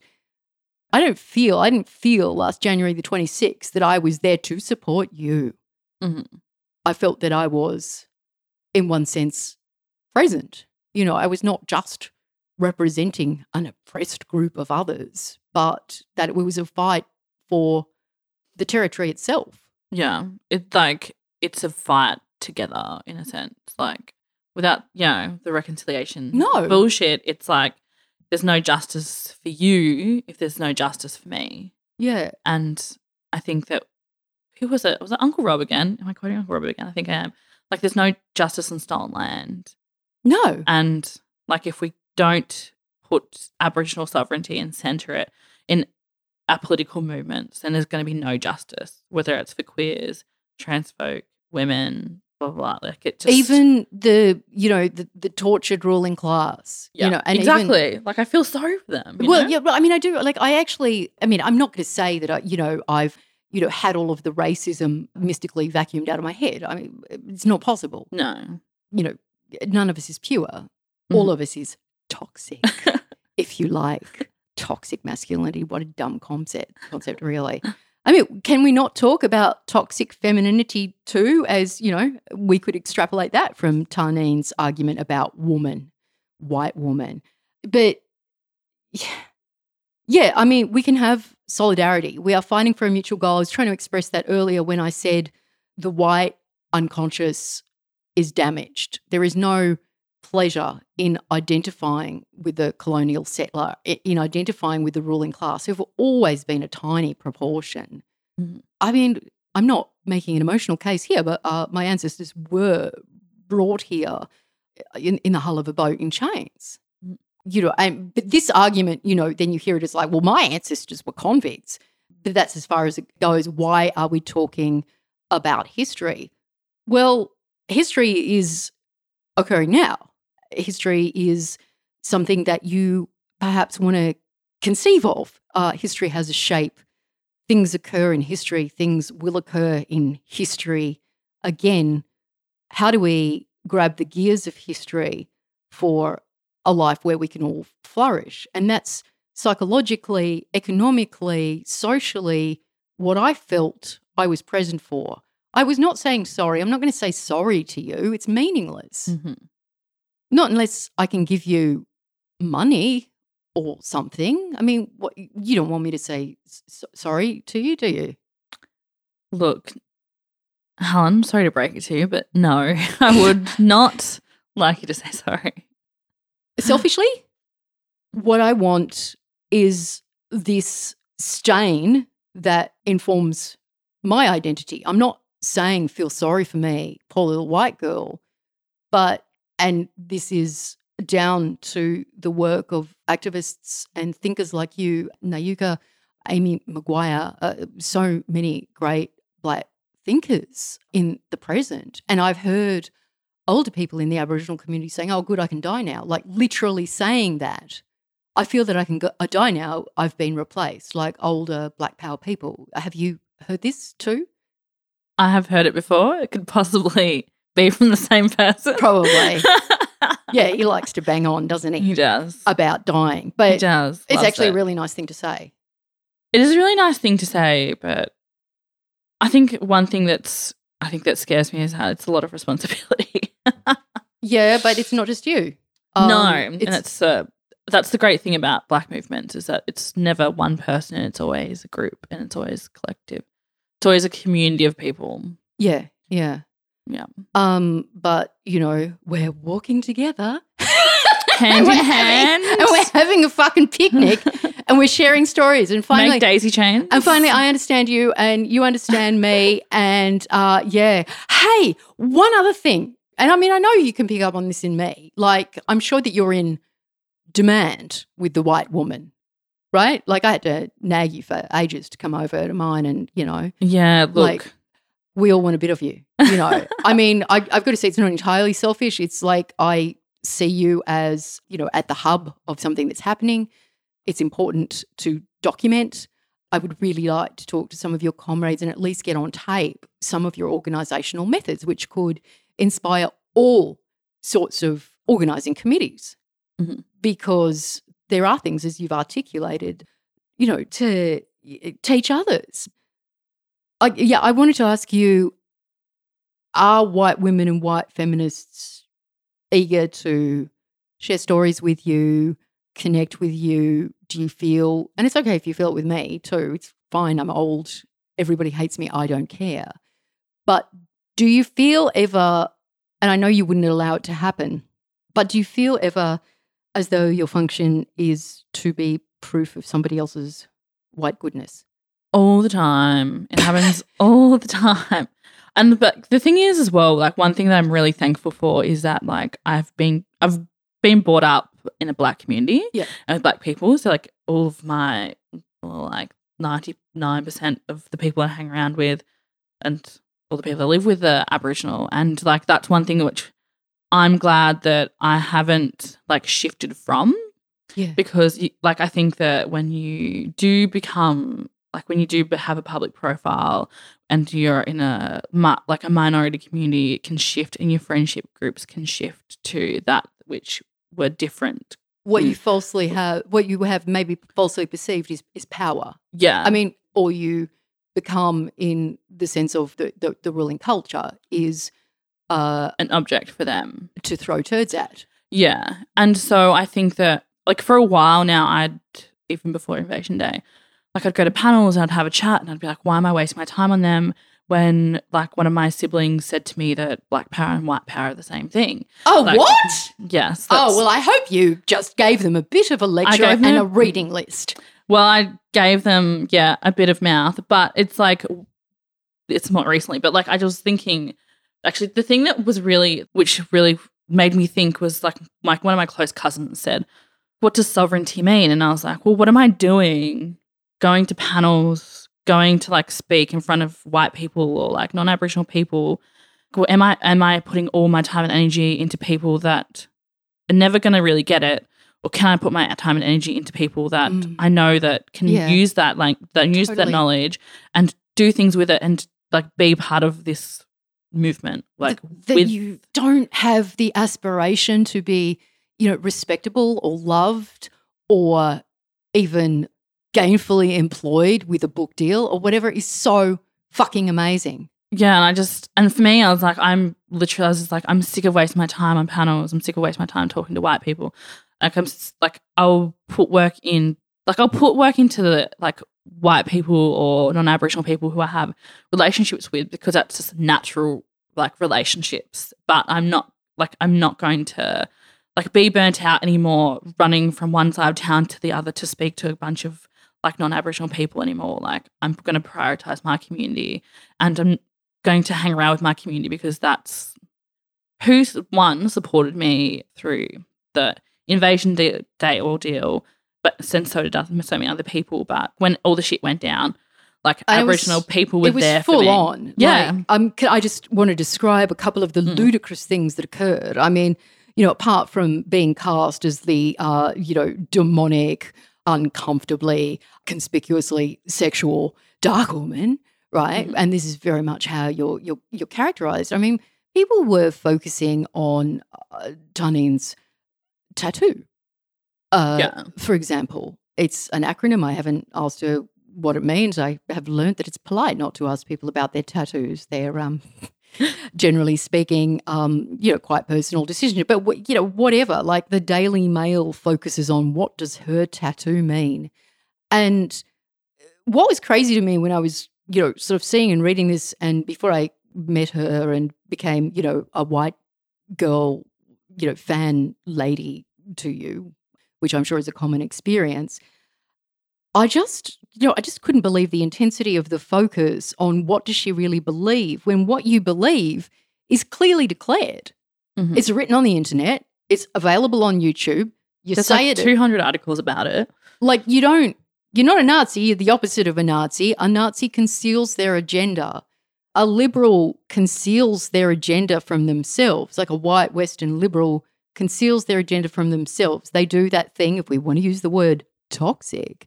I don't feel, I didn't feel last January the 26th that I was there to support you. Mhm. I felt that I was, in one sense, present. You know, I was not just representing an oppressed group of others, but that it was a fight for the territory itself. Yeah. It's like it's a fight together in a sense. Like without, you know, the reconciliation No. bullshit, it's like there's no justice for you if there's no justice for me. Yeah. And I think that who was it? Was it Uncle Rob again? Am I quoting Uncle Rob again? I think I am. Like there's no justice in stolen land. No. And like if we don't put Aboriginal sovereignty and centre it in our political movements, then there's going to be no justice, whether it's for queers, trans folk, women, blah blah. Like it just even the, you know, the, the tortured ruling class. yeah, You know, and even- exactly. like I feel sorry for them. you well, know? yeah, well, I mean, I do. Like, I actually, I mean, I'm not going to say that, I, you know, I've, you know, had all of the racism mystically vacuumed out of my head. I mean, it's not possible. no, You know, none of us is pure. Mm-hmm. All of us is toxic, if you like. Toxic masculinity. What a dumb concept, concept, really. I mean, can we not talk about toxic femininity too? As, you know, we could extrapolate that from Tarneen's argument about woman, white woman. But yeah, yeah, I mean, we can have solidarity. We are fighting for a mutual goal. I was trying to express that earlier when I said the white unconscious is damaged. There is no pleasure in identifying with the colonial settler, in identifying with the ruling class, who've always been a tiny proportion. Mhm. I mean, I'm not making an emotional case here, but uh, my ancestors were brought here uh, in, in the hull of a boat in chains. Mm. You know, and but this argument, you know, then you hear it as like, well, my ancestors were convicts. But that's as far as it goes. Why are we talking about history? Well, history is occurring now. History is something that you perhaps want to conceive of. Uh, history has a shape. Things occur in history, things will occur in history again. How do we grab the gears of history for a life where we can all flourish? And that's psychologically, economically, socially what I felt I was present for. I was not saying sorry. I'm not going to say sorry to you. It's meaningless. Mhm. Not unless I can give you money or something. I mean, what, you don't want me to say s- sorry to you, do you? Look, Helen, sorry to break it to you, but no, I would not like you to say sorry. Selfishly, what I want is this stain that informs my identity. I'm not saying feel sorry for me, poor little white girl, but, and this is down to the work of activists and thinkers like you, Nayuka, Amy McQuire, uh, so many great black thinkers in the present. And I've heard older people in the Aboriginal community saying, oh, good, I can die now, like literally saying that. I feel that I can go, I die now, I've been replaced, like older black power people. Have you heard this too? I have heard it before. It could possibly be from the same person. Probably. yeah, he likes to bang on, doesn't he? he does. About dying. But he does. it's Loves actually it. a really nice thing to say. It is a really nice thing to say, but I think one thing that's I think that scares me is how it's a lot of responsibility. Yeah, but it's not just you. Um, no, and it's uh, that's the great thing about black movements is that it's never one person; it's always a group, and it's always collective. It's always a community of people. yeah, yeah. Yeah. Um, but you know, we're walking together. Hand And in having- hand. and we're having a fucking picnic and we're sharing stories and finally Make daisy chains. and finally I understand you and you understand me and uh yeah. Hey, one other thing. And I mean I know you can pick up on this in me. Like I'm sure that you're in demand with the white woman. Right? Like I had to nag you for ages to come over to mine and, you know, yeah, look. like we all want a bit of you. You know, I mean, I, I've got to say, it's not entirely selfish. It's like I see you as, you know, at the hub of something that's happening. it's important to document. I would really like to talk to some of your comrades and at least get on tape some of your organisational methods, which could inspire all sorts of organising committees. Mhm. Because there are things, as you've articulated, you know, to teach others. I, yeah, I wanted to ask you are white women and white feminists eager to share stories with you, connect with you? Do you feel, and it's okay if you feel it with me too, it's fine, I'm old, everybody hates me, I don't care. But do you feel ever, and I know you wouldn't allow it to happen, but do you feel ever as though your function is to be proof of somebody else's white goodness? All the time. It happens all the time. And but the thing is as well, like one thing that I'm really thankful for is that like I've been I've been brought up in a black community Yeah. and with black people. So like all of my well, like ninety nine percent of the people I hang around with and all the people I live with are Aboriginal. And like that's one thing which I'm glad that I haven't like shifted from Yeah. because like I think that when you do become like when you do have a public profile and you're in a like a minority community it can shift and your friendship groups can shift to that which were different What you falsely have, what you have maybe falsely perceived is, is power. yeah I mean, or you become in the sense of the, the, the ruling culture is uh, an object for them to throw turds at. Yeah. And so I think that like for a while now I'd even before Invasion Day, like I'd go to panels and I'd have a chat and I'd be like, why am I wasting my time on them? When like one of my siblings said to me that black power and white power are the same thing. Oh, Like- what? Yes. Oh, well, I hope you just gave them a bit of a lecture and a reading list. Well, I gave them, yeah, a bit of mouth, but it's like, it's not recently, but like I was thinking, actually, the thing that was really, which really made me think was like, like one of my close cousins said, What does sovereignty mean? And I was like, Well, what am I doing? Going to panels, going to like speak in front of white people or like non Aboriginal people. Am I am I putting all my time and energy into people that are never going to really get it? or can I put my time and energy into people that Mm. I know that can Yeah. use that like that use that knowledge and do things with it and like be part of this movement like Th- that with you don't have the aspiration to be, you know, respectable or loved or even gainfully employed with a book deal or whatever is so fucking amazing. yeah and I just and for me I was like I'm literally I was just like I'm sick of wasting my time on panels. I'm sick of wasting my time talking to white people. Like I'm s- like I'll put work in like I'll put work into the like white people or non-aboriginal people who I have relationships with because that's just natural like relationships. But I'm not like I'm not going to like be burnt out anymore running from one side of town to the other to speak to a bunch of like non-aboriginal people anymore like I'm going to prioritize my community and I'm going to hang around with my community because that's who one supported me through the invasion day, day ordeal but since so did so many other people but when all the shit went down like And it was- aboriginal people were it was there for full on. Yeah. Like, um, can I just want to describe a couple of the Mm. ludicrous things that occurred. I mean, you know, apart from being cast as the, uh, you know, demonic, uncomfortably, conspicuously sexual dark woman, right? Mhm. And this is very much how you're you're you're characterized. I mean, people were focusing on uh, tattoo. Uh, Yeah. For example, it's an acronym. I haven't asked her what it means. I have learned that it's polite not to ask people about their tattoos. They're um, generally speaking, um, you know, quite personal decision. But you know, whatever. Like the Daily Mail focuses on what does her tattoo mean, and what was crazy to me when I was, you know, sort of seeing and reading this, and before I met her and became, you know, a white girl, you know, fan lady to you, which I'm sure is a common experience. I just, you know, I just couldn't believe the intensity of the focus on what does she really believe when what you believe is clearly declared. Mhm. It's written on the internet. It's available on YouTube. You There's say like it 200 articles about it like you don't you're not a nazi you're the opposite of a nazi a nazi conceals their agenda a liberal conceals their agenda from themselves like a white western liberal conceals their agenda from themselves they do that thing if we want to use the word toxic,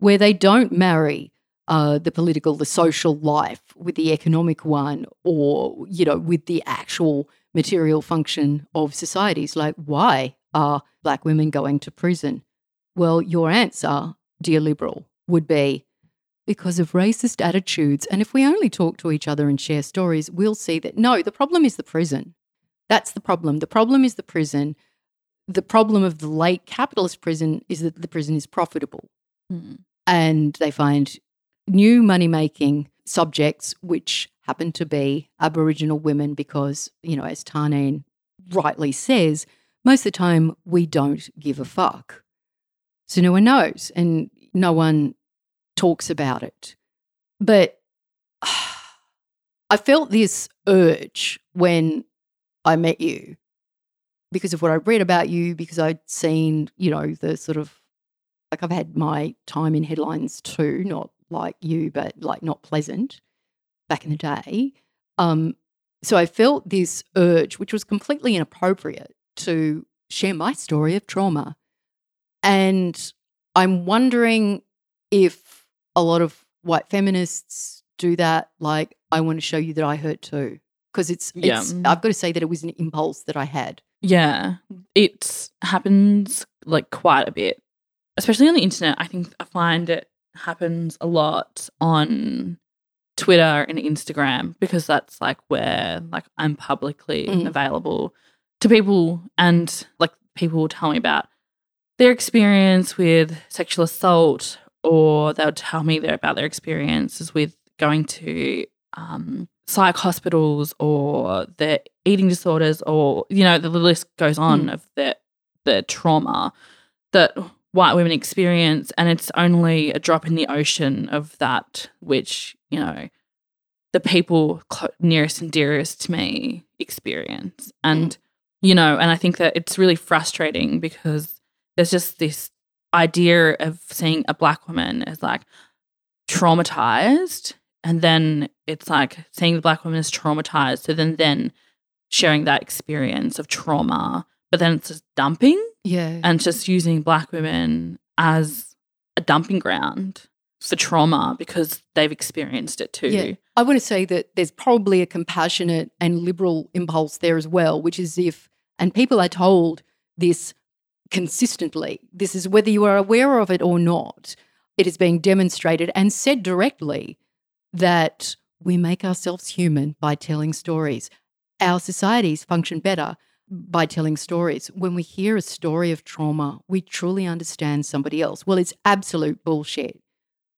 where they don't marry uh, the political, the social life with the economic one, or you know, with the actual material function of societies. Like, why are black women going to prison? Well, your answer, dear liberal, would be because of racist attitudes. And if we only talk to each other and share stories, we'll see that no, the problem is the prison. That's the problem. The problem is the prison. The problem of the late capitalist prison is that the prison is profitable. Mm. And they find new money making subjects, which happen to be Aboriginal women, because, you know, as Tarneen rightly says, most of the time we don't give a fuck. So no one knows and no one talks about it. But I felt this urge when I met you because of what I read about you, because I'd seen, you know, the sort of like I've had my time in headlines too, not like you, but like not pleasant back in the day. Um, so I felt this urge, which was completely inappropriate, to share my story of trauma. And I'm wondering if a lot of white feminists do that. Like, I want to show you that I hurt too. Because it's, yeah. it's, I've got to say that it was an impulse that I had. Yeah. It happens like quite a bit, especially on the internet. I think I find it happens a lot on Twitter and Instagram because that's like where like I'm publicly mm. available to people and like people will tell me about their experience with sexual assault or they'll tell me their, about their experiences with going to um, psych hospitals or their eating disorders or you know the list goes on mm. of the the trauma that white women experience and it's only a drop in the ocean of that which you know the people nearest and dearest to me experience and mm. you know and i think that it's really frustrating because there's just this idea of seeing a black woman as like traumatized and then it's like seeing the black woman as traumatized so then then sharing that experience of trauma but then it's just dumping yeah. And just using black women as a dumping ground for trauma because they've experienced it too. Yeah. I want to say that there's probably a compassionate and liberal impulse there as well, which is if, and people are told this consistently, this is whether you are aware of it or not, it is being demonstrated and said directly that we make ourselves human by telling stories. Our societies function better by telling stories. When we hear a story of trauma, we truly understand somebody else. Well, it's absolute bullshit.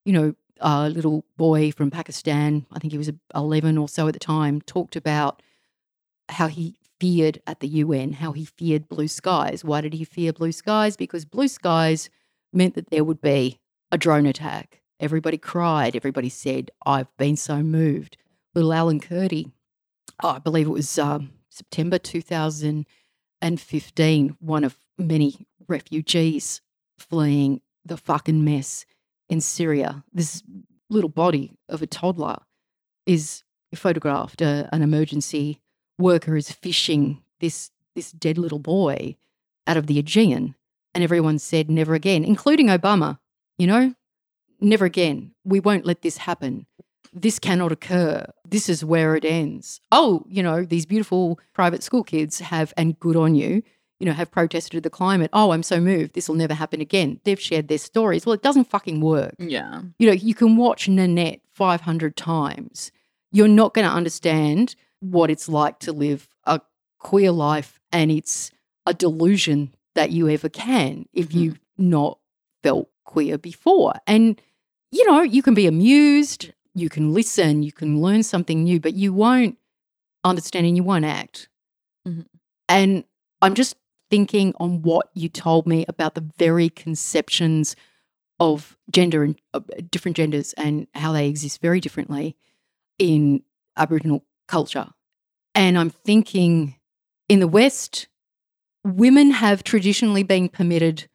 You know, a little boy from Pakistan, I think he was 11 or so at the time, talked about how he feared at the UN, how he feared blue skies. Why did he fear blue skies? Because blue skies meant that there would be a drone attack. Everybody cried. Everybody said, I've been so moved. Little Alan Kurdi, oh, I believe it was um, September 2015, one of many refugees fleeing the fucking mess in Syria. This little body of a toddler is photographed. Uh, an emergency worker is fishing this this dead little boy out of the Aegean, and everyone said never again, including Obama. You know, never again. We won't let this happen this cannot occur. This is where it ends. Oh, you know, these beautiful private school kids have, and good on you, you know, have protested the climate. Oh, I'm so moved. This will never happen again. They've shared their stories. Well, it doesn't fucking work. Yeah. You know, you can watch Nanette 500 times. You're not going to understand what it's like to live a queer life, and it's a delusion that you ever can if mm-hmm. you've not felt queer before. And, you know, you can be amused you can listen, you can learn something new, but you won't understand and you won't act. Mm-hmm. And I'm just thinking on what you told me about the very conceptions of gender and uh, different genders and how they exist very differently in Aboriginal culture. And I'm thinking in the West, women have traditionally been permitted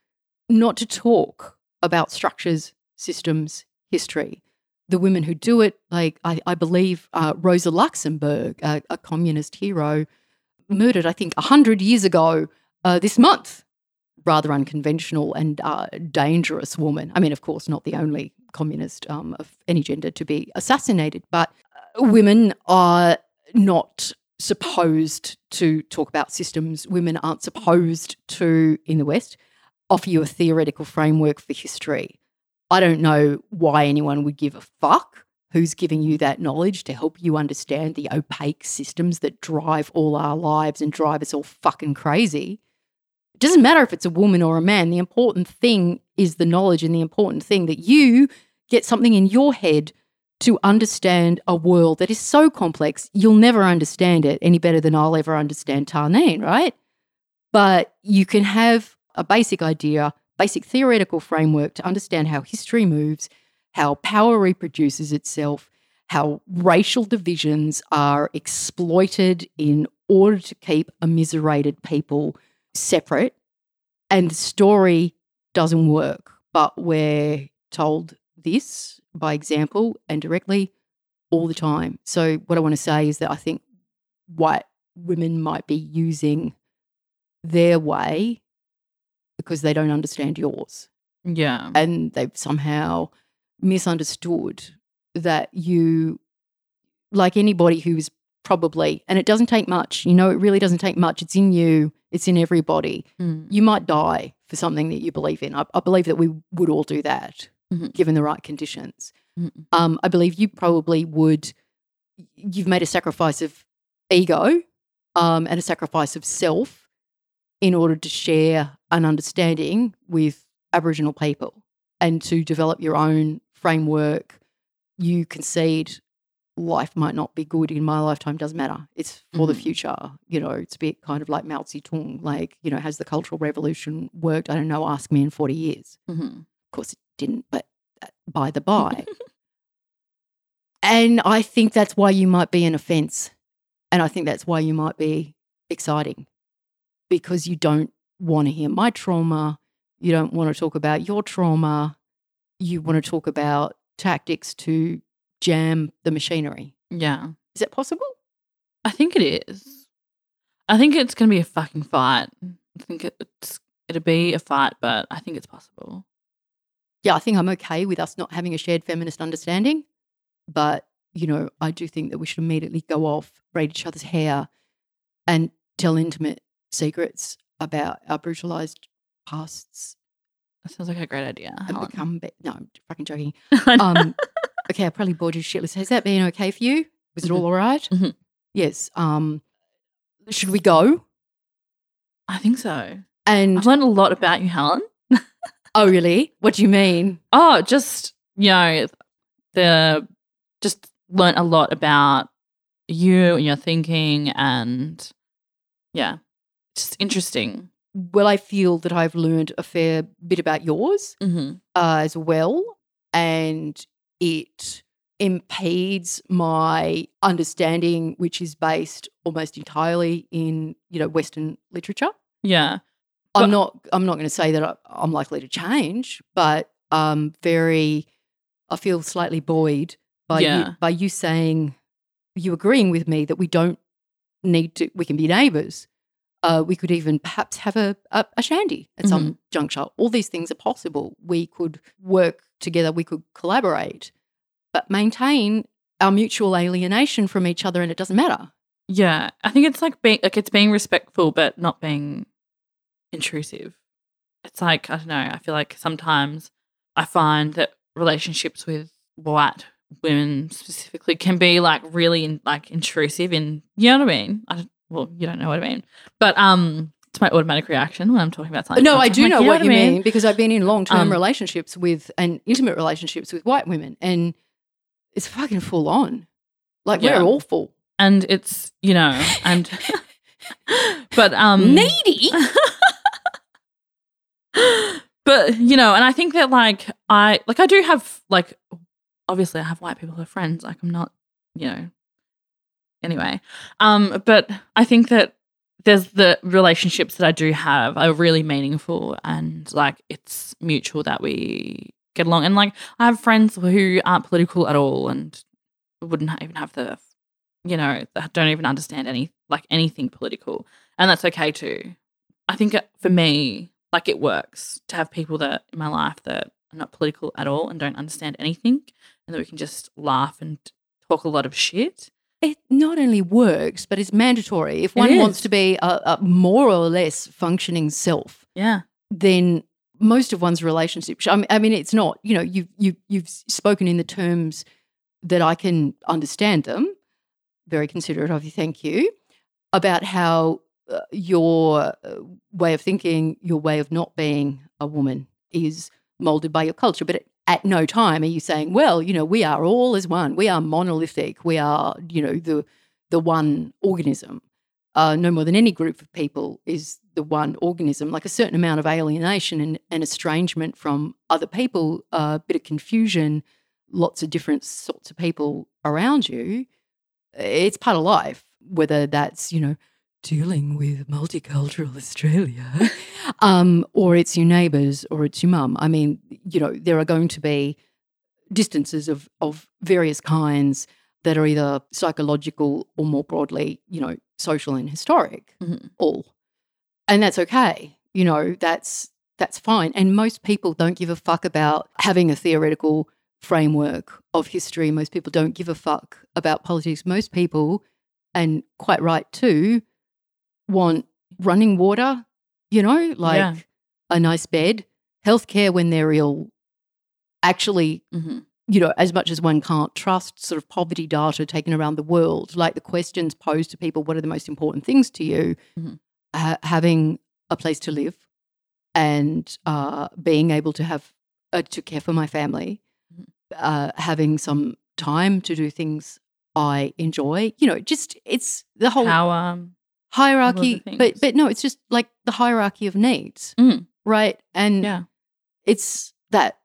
not to talk about structures, systems, history the women who do it, like I, I believe uh, Rosa Luxemburg, a, a, communist hero, murdered, I think, 100 years ago uh, this month rather unconventional and uh, dangerous woman. I mean, of course, not the only communist um, of any gender to be assassinated, but uh, women are not supposed to talk about systems. Women aren't supposed to, in the West, offer you a theoretical framework for history. I don't know why anyone would give a fuck who's giving you that knowledge to help you understand the opaque systems that drive all our lives and drive us all fucking crazy. It doesn't matter if it's a woman or a man. The important thing is the knowledge, and the important thing that you get something in your head to understand a world that is so complex, you'll never understand it any better than I'll ever understand Tarneen, right? But you can have a basic idea, basic theoretical framework to understand how history moves, how power reproduces itself, how racial divisions are exploited in order to keep immiserated people separate. And the story doesn't work, but we're told this by example and directly all the time. So, what I want to say is that I think white women might be using their way because they don't understand yours. Yeah. And they've somehow misunderstood that you, like anybody who's probably, and it doesn't take much, you know, it really doesn't take much. It's in you, it's in everybody. Mm. You might die for something that you believe in. I, I believe that we would all do that Mhm. given the right conditions. Mhm. Um, I believe you probably would, you've made a sacrifice of ego um, and a sacrifice of self in order to share an understanding with Aboriginal people and to develop your own framework. You concede life might not be good in my lifetime, doesn't matter. It's for the Mhm. future. You know, it's a bit kind of like Mao Zedong. Like, you know, has the Cultural Revolution worked? I don't know. Ask me in 40 years. Mhm. Of course, it didn't, but by the by. and I think that's why you might be an offense. And I think that's why you might be exciting because you don't want to hear my trauma. You don't want to talk about your trauma. You want to talk about tactics to jam the machinery. Yeah. Is that possible? I think it is. I think it's going to be a fucking fight. I think it's it'll be a fight, but I think it's possible. yeah, I think I'm okay with us not having a shared feminist understanding. But, you know, I do think that we should immediately go off, braid each other's hair, and tell intimate secrets about our brutalized pasts That sounds like a great idea. and Helen. become. Be- no, I'm fucking joking. Um, okay, I probably bored you shitless. Has that been okay for you? Was it Mhm. all all right? Mhm. Yes. Um, should we go? I think so. And I've learned a lot about you, Helen. oh, really? What do you mean? Oh, just you know, the just learnt a lot about you and your thinking, and yeah, just interesting. Well, I feel that I've learned a fair bit about yours. Mm-hmm. uh, as well, and it impedes my understanding, which is based almost entirely in you know Western literature. Yeah, I'm not. I'm not going to say that I, I'm likely to change, but um, very. I feel slightly buoyed by Yeah. you, by you saying, you agreeing with me that we don't need to. We can be neighbours. Uh, we could even perhaps have a, a, a shandy at some juncture. All these things are possible. We could work together. We could collaborate, but maintain our mutual alienation from each other, and it doesn't matter. yeah. I think it's like being like it's being respectful, but not being intrusive. It's like I don't know. I feel like sometimes I find that relationships with white women specifically can be like really like intrusive in you know what I mean. I well, you don't know what I mean, but um, it's my automatic reaction when I'm talking about something. No, I like, do know what I you mean because I've been in long term Um, relationships with and intimate relationships with white women, and it's fucking full on. Like Yeah. we're awful, and it's you know and but um needy. but you know and i think that like i like i do have like obviously i have white people who are friends like i'm not you know anyway um but i think that there's the relationships that i do have are really meaningful and like it's mutual that we get along. And like i have friends who aren't political at all and wouldn't even have the you know don't even understand any like anything political. And that's okay too. I think for me like it works to have people that in my life that are not political at all and don't understand anything, and that we can just laugh and talk a lot of shit. It not only works, but it's mandatory. If one wants to be a, a more or less functioning self, Yeah. then most of one's relationships. I mean, I mean, it's not. You know, you you you've spoken in the terms that I can understand them. Very considerate of you. Thank you. About how uh, your uh, way of thinking, your way of not being a woman, is molded by your culture. But at, at no time are you saying, "Well, you know, we are all as one. We are monolithic. We are, you know, the the one organism." uh, no more than any group of people is the one organism, like a certain amount of alienation and, and estrangement from other people, a bit of confusion, lots of different sorts of people around you. It's part of life, whether that's, you know, dealing with multicultural Australia, um, or it's your neighbours or it's your mum. I mean, you know, there are going to be distances of, of various kinds that are either psychological or more broadly, you know, social and historic, Mhm. all. And that's okay. You know, that's that's fine. And most people don't give a fuck about having a theoretical framework of history. Most people don't give a fuck about politics. Most people, and quite right too, want running water, you know, like Yeah. a nice bed, healthcare when they're ill, actually hmm you know, as much as one can't trust sort of poverty data taken around the world, like the questions posed to people, what are the most important things to you? Mhm. Ha- having a place to live and uh, being able to have uh, to care for my family, Mhm. uh, having some time to do things I enjoy. You know, just it's the whole Power. Hierarchy, but but no, it's just like the hierarchy of needs, Mm. right? And Yeah. it's that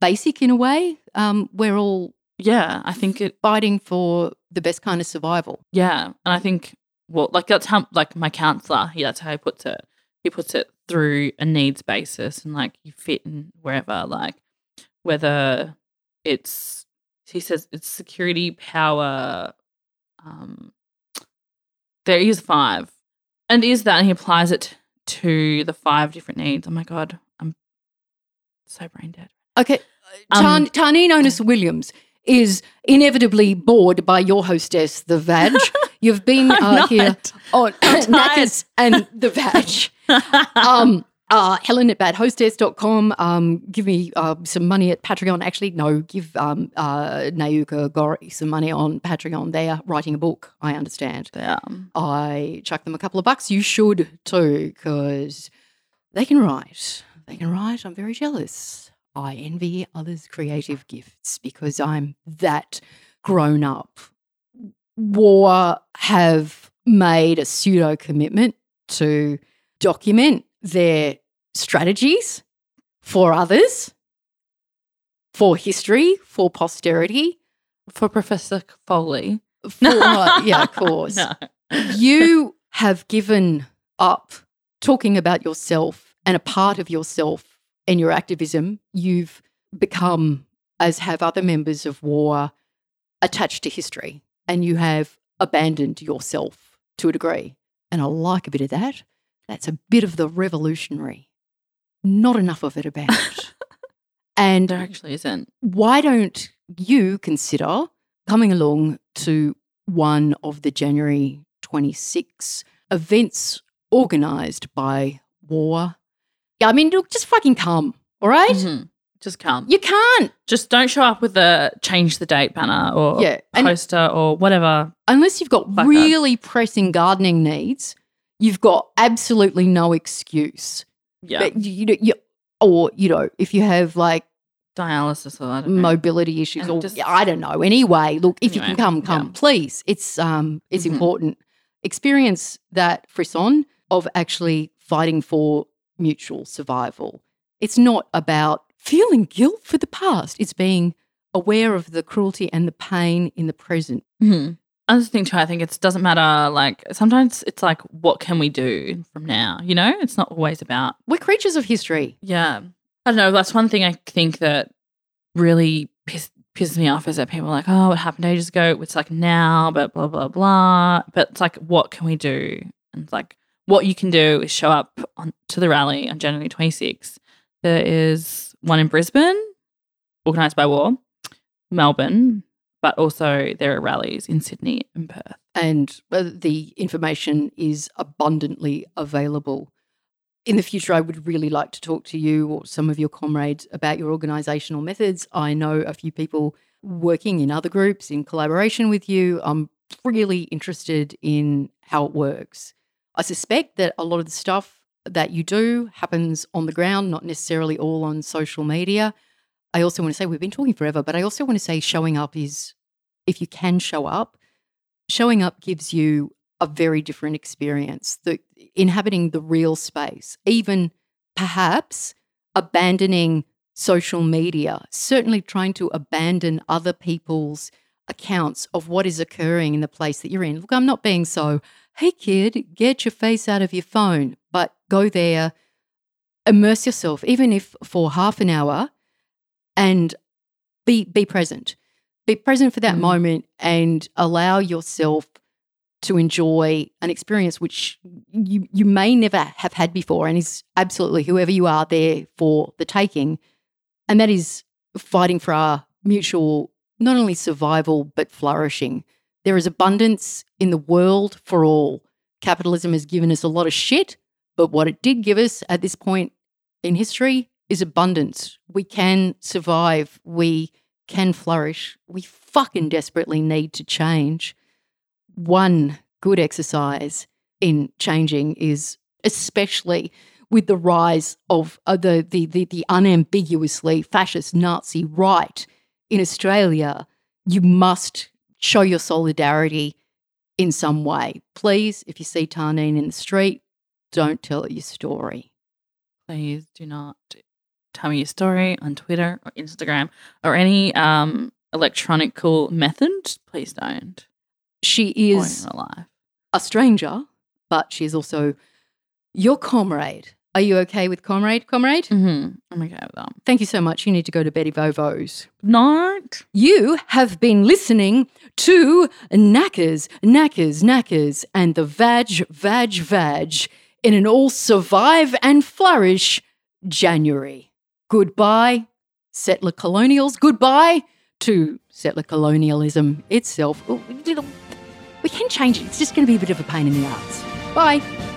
basic in a way. Um, we're all Yeah. I think it. fighting for the best kind of survival. Yeah, and I think well, like that's how like my counselor, he that's how he puts it. He puts it through a needs basis, and like you fit in wherever, like whether it's he says it's security, power. Um, there is five, and is that and he applies it to the five different needs. Oh my god, I'm so brain dead. Okay, Um, Onus Williams is inevitably bored by your hostess, the Vag. You've been uh, here on Knackers and the Vag. um, uh, Helen at badhostess.com. Um, give me uh, some money at Patreon. Actually, no, give um, uh, Nayuka Gorrie some money on Patreon. They are writing a book, I understand. yeah. I chuck them a couple of bucks. You should too, because they can write. They can write. I'm very jealous. I envy others' creative gifts because I'm that grown up. War have made a pseudo commitment to document their strategies for others, for history, for posterity. For Professor Foley. For, yeah, of course No. you have given up talking about yourself and a part of yourself in your activism. You've become, as have other members of war, attached to history and you have abandoned yourself to a degree. And I like a bit of that. That's a bit of the revolutionary. Not enough of it about. and There actually isn't. why don't you consider coming along to one of the January 26 events organised by War? Yeah, I mean, look, just fucking come, all right? Mhm. Just come. You can't Just don't show up with a change the date banner or Yeah, and- poster or whatever. unless you've got Fuck really pressing gardening needs. You've got absolutely no excuse. Yeah. But you, you, you, or you know, if you have like Dialysis or know. mobility issues And or just- I don't know. Anyway, look, if you can come, come, yeah. please. It's um it's Mhm. important. Experience that frisson of actually fighting for mutual survival. It's not about feeling guilt for the past. It's being aware of the cruelty and the pain in the present. Mhm. I just think too, I think it doesn't matter. Like sometimes it's like, what can we do from now? You know, it's not always about We're creatures of history. Yeah. I don't know. That's one thing I think that really piss, pisses me off is that people are like, oh, it happened ages ago. It's like now, but blah, blah, blah. But it's like, what can we do? And it's like, what you can do is show up on, to the rally on January 26th. There is one in Brisbane, organised by War, Melbourne, but also there are rallies in Sydney and Perth. And the information is abundantly available. In the future, I would really like to talk to you or some of your comrades about your organisational methods. I know a few people working in other groups in collaboration with you. I'm really interested in how it works. I suspect that a lot of the stuff that you do happens on the ground, not necessarily all on social media. I also want to say we've been talking forever, but I also want to say showing up is, if you can show up, showing up gives you a very different experience. The inhabiting the real space, even perhaps abandoning social media, certainly trying to abandon other people's accounts of what is occurring in the place that you're in. Look, I'm not being so, hey kid, get your face out of your phone, but go there, immerse yourself, even if for half an hour, and be be present. Be present for that mm. moment and allow yourself to enjoy an experience which you you may never have had before and is absolutely whoever you are there for the taking and that is fighting for our mutual not only survival but flourishing there is abundance in the world for all capitalism has given us a lot of shit but what it did give us at this point in history is abundance. We can survive. We can flourish. We fucking desperately need to change. One good exercise in changing is especially with the rise of uh, the, the, the, the unambiguously fascist Nazi right in Australia, you must show your solidarity in some way. Please, if you see Tarneen in the street, don't tell your story. Please do not tell me your story on Twitter or Instagram or any um, electronic cool method. Please don't. She is a stranger, but she's also your comrade. Are you okay with comrade, comrade? Mm-hmm. I'm okay with that. Thank you so much. You need to go to Betty Vovo's. Not. You have been listening to Knackers, Knackers, Knackers, and the Vag, Vag, Vag in an all survive and flourish January. Goodbye, settler colonials. Goodbye to settler colonialism itself. We can change it. It's just going to be a bit of a pain in the ass. Bye.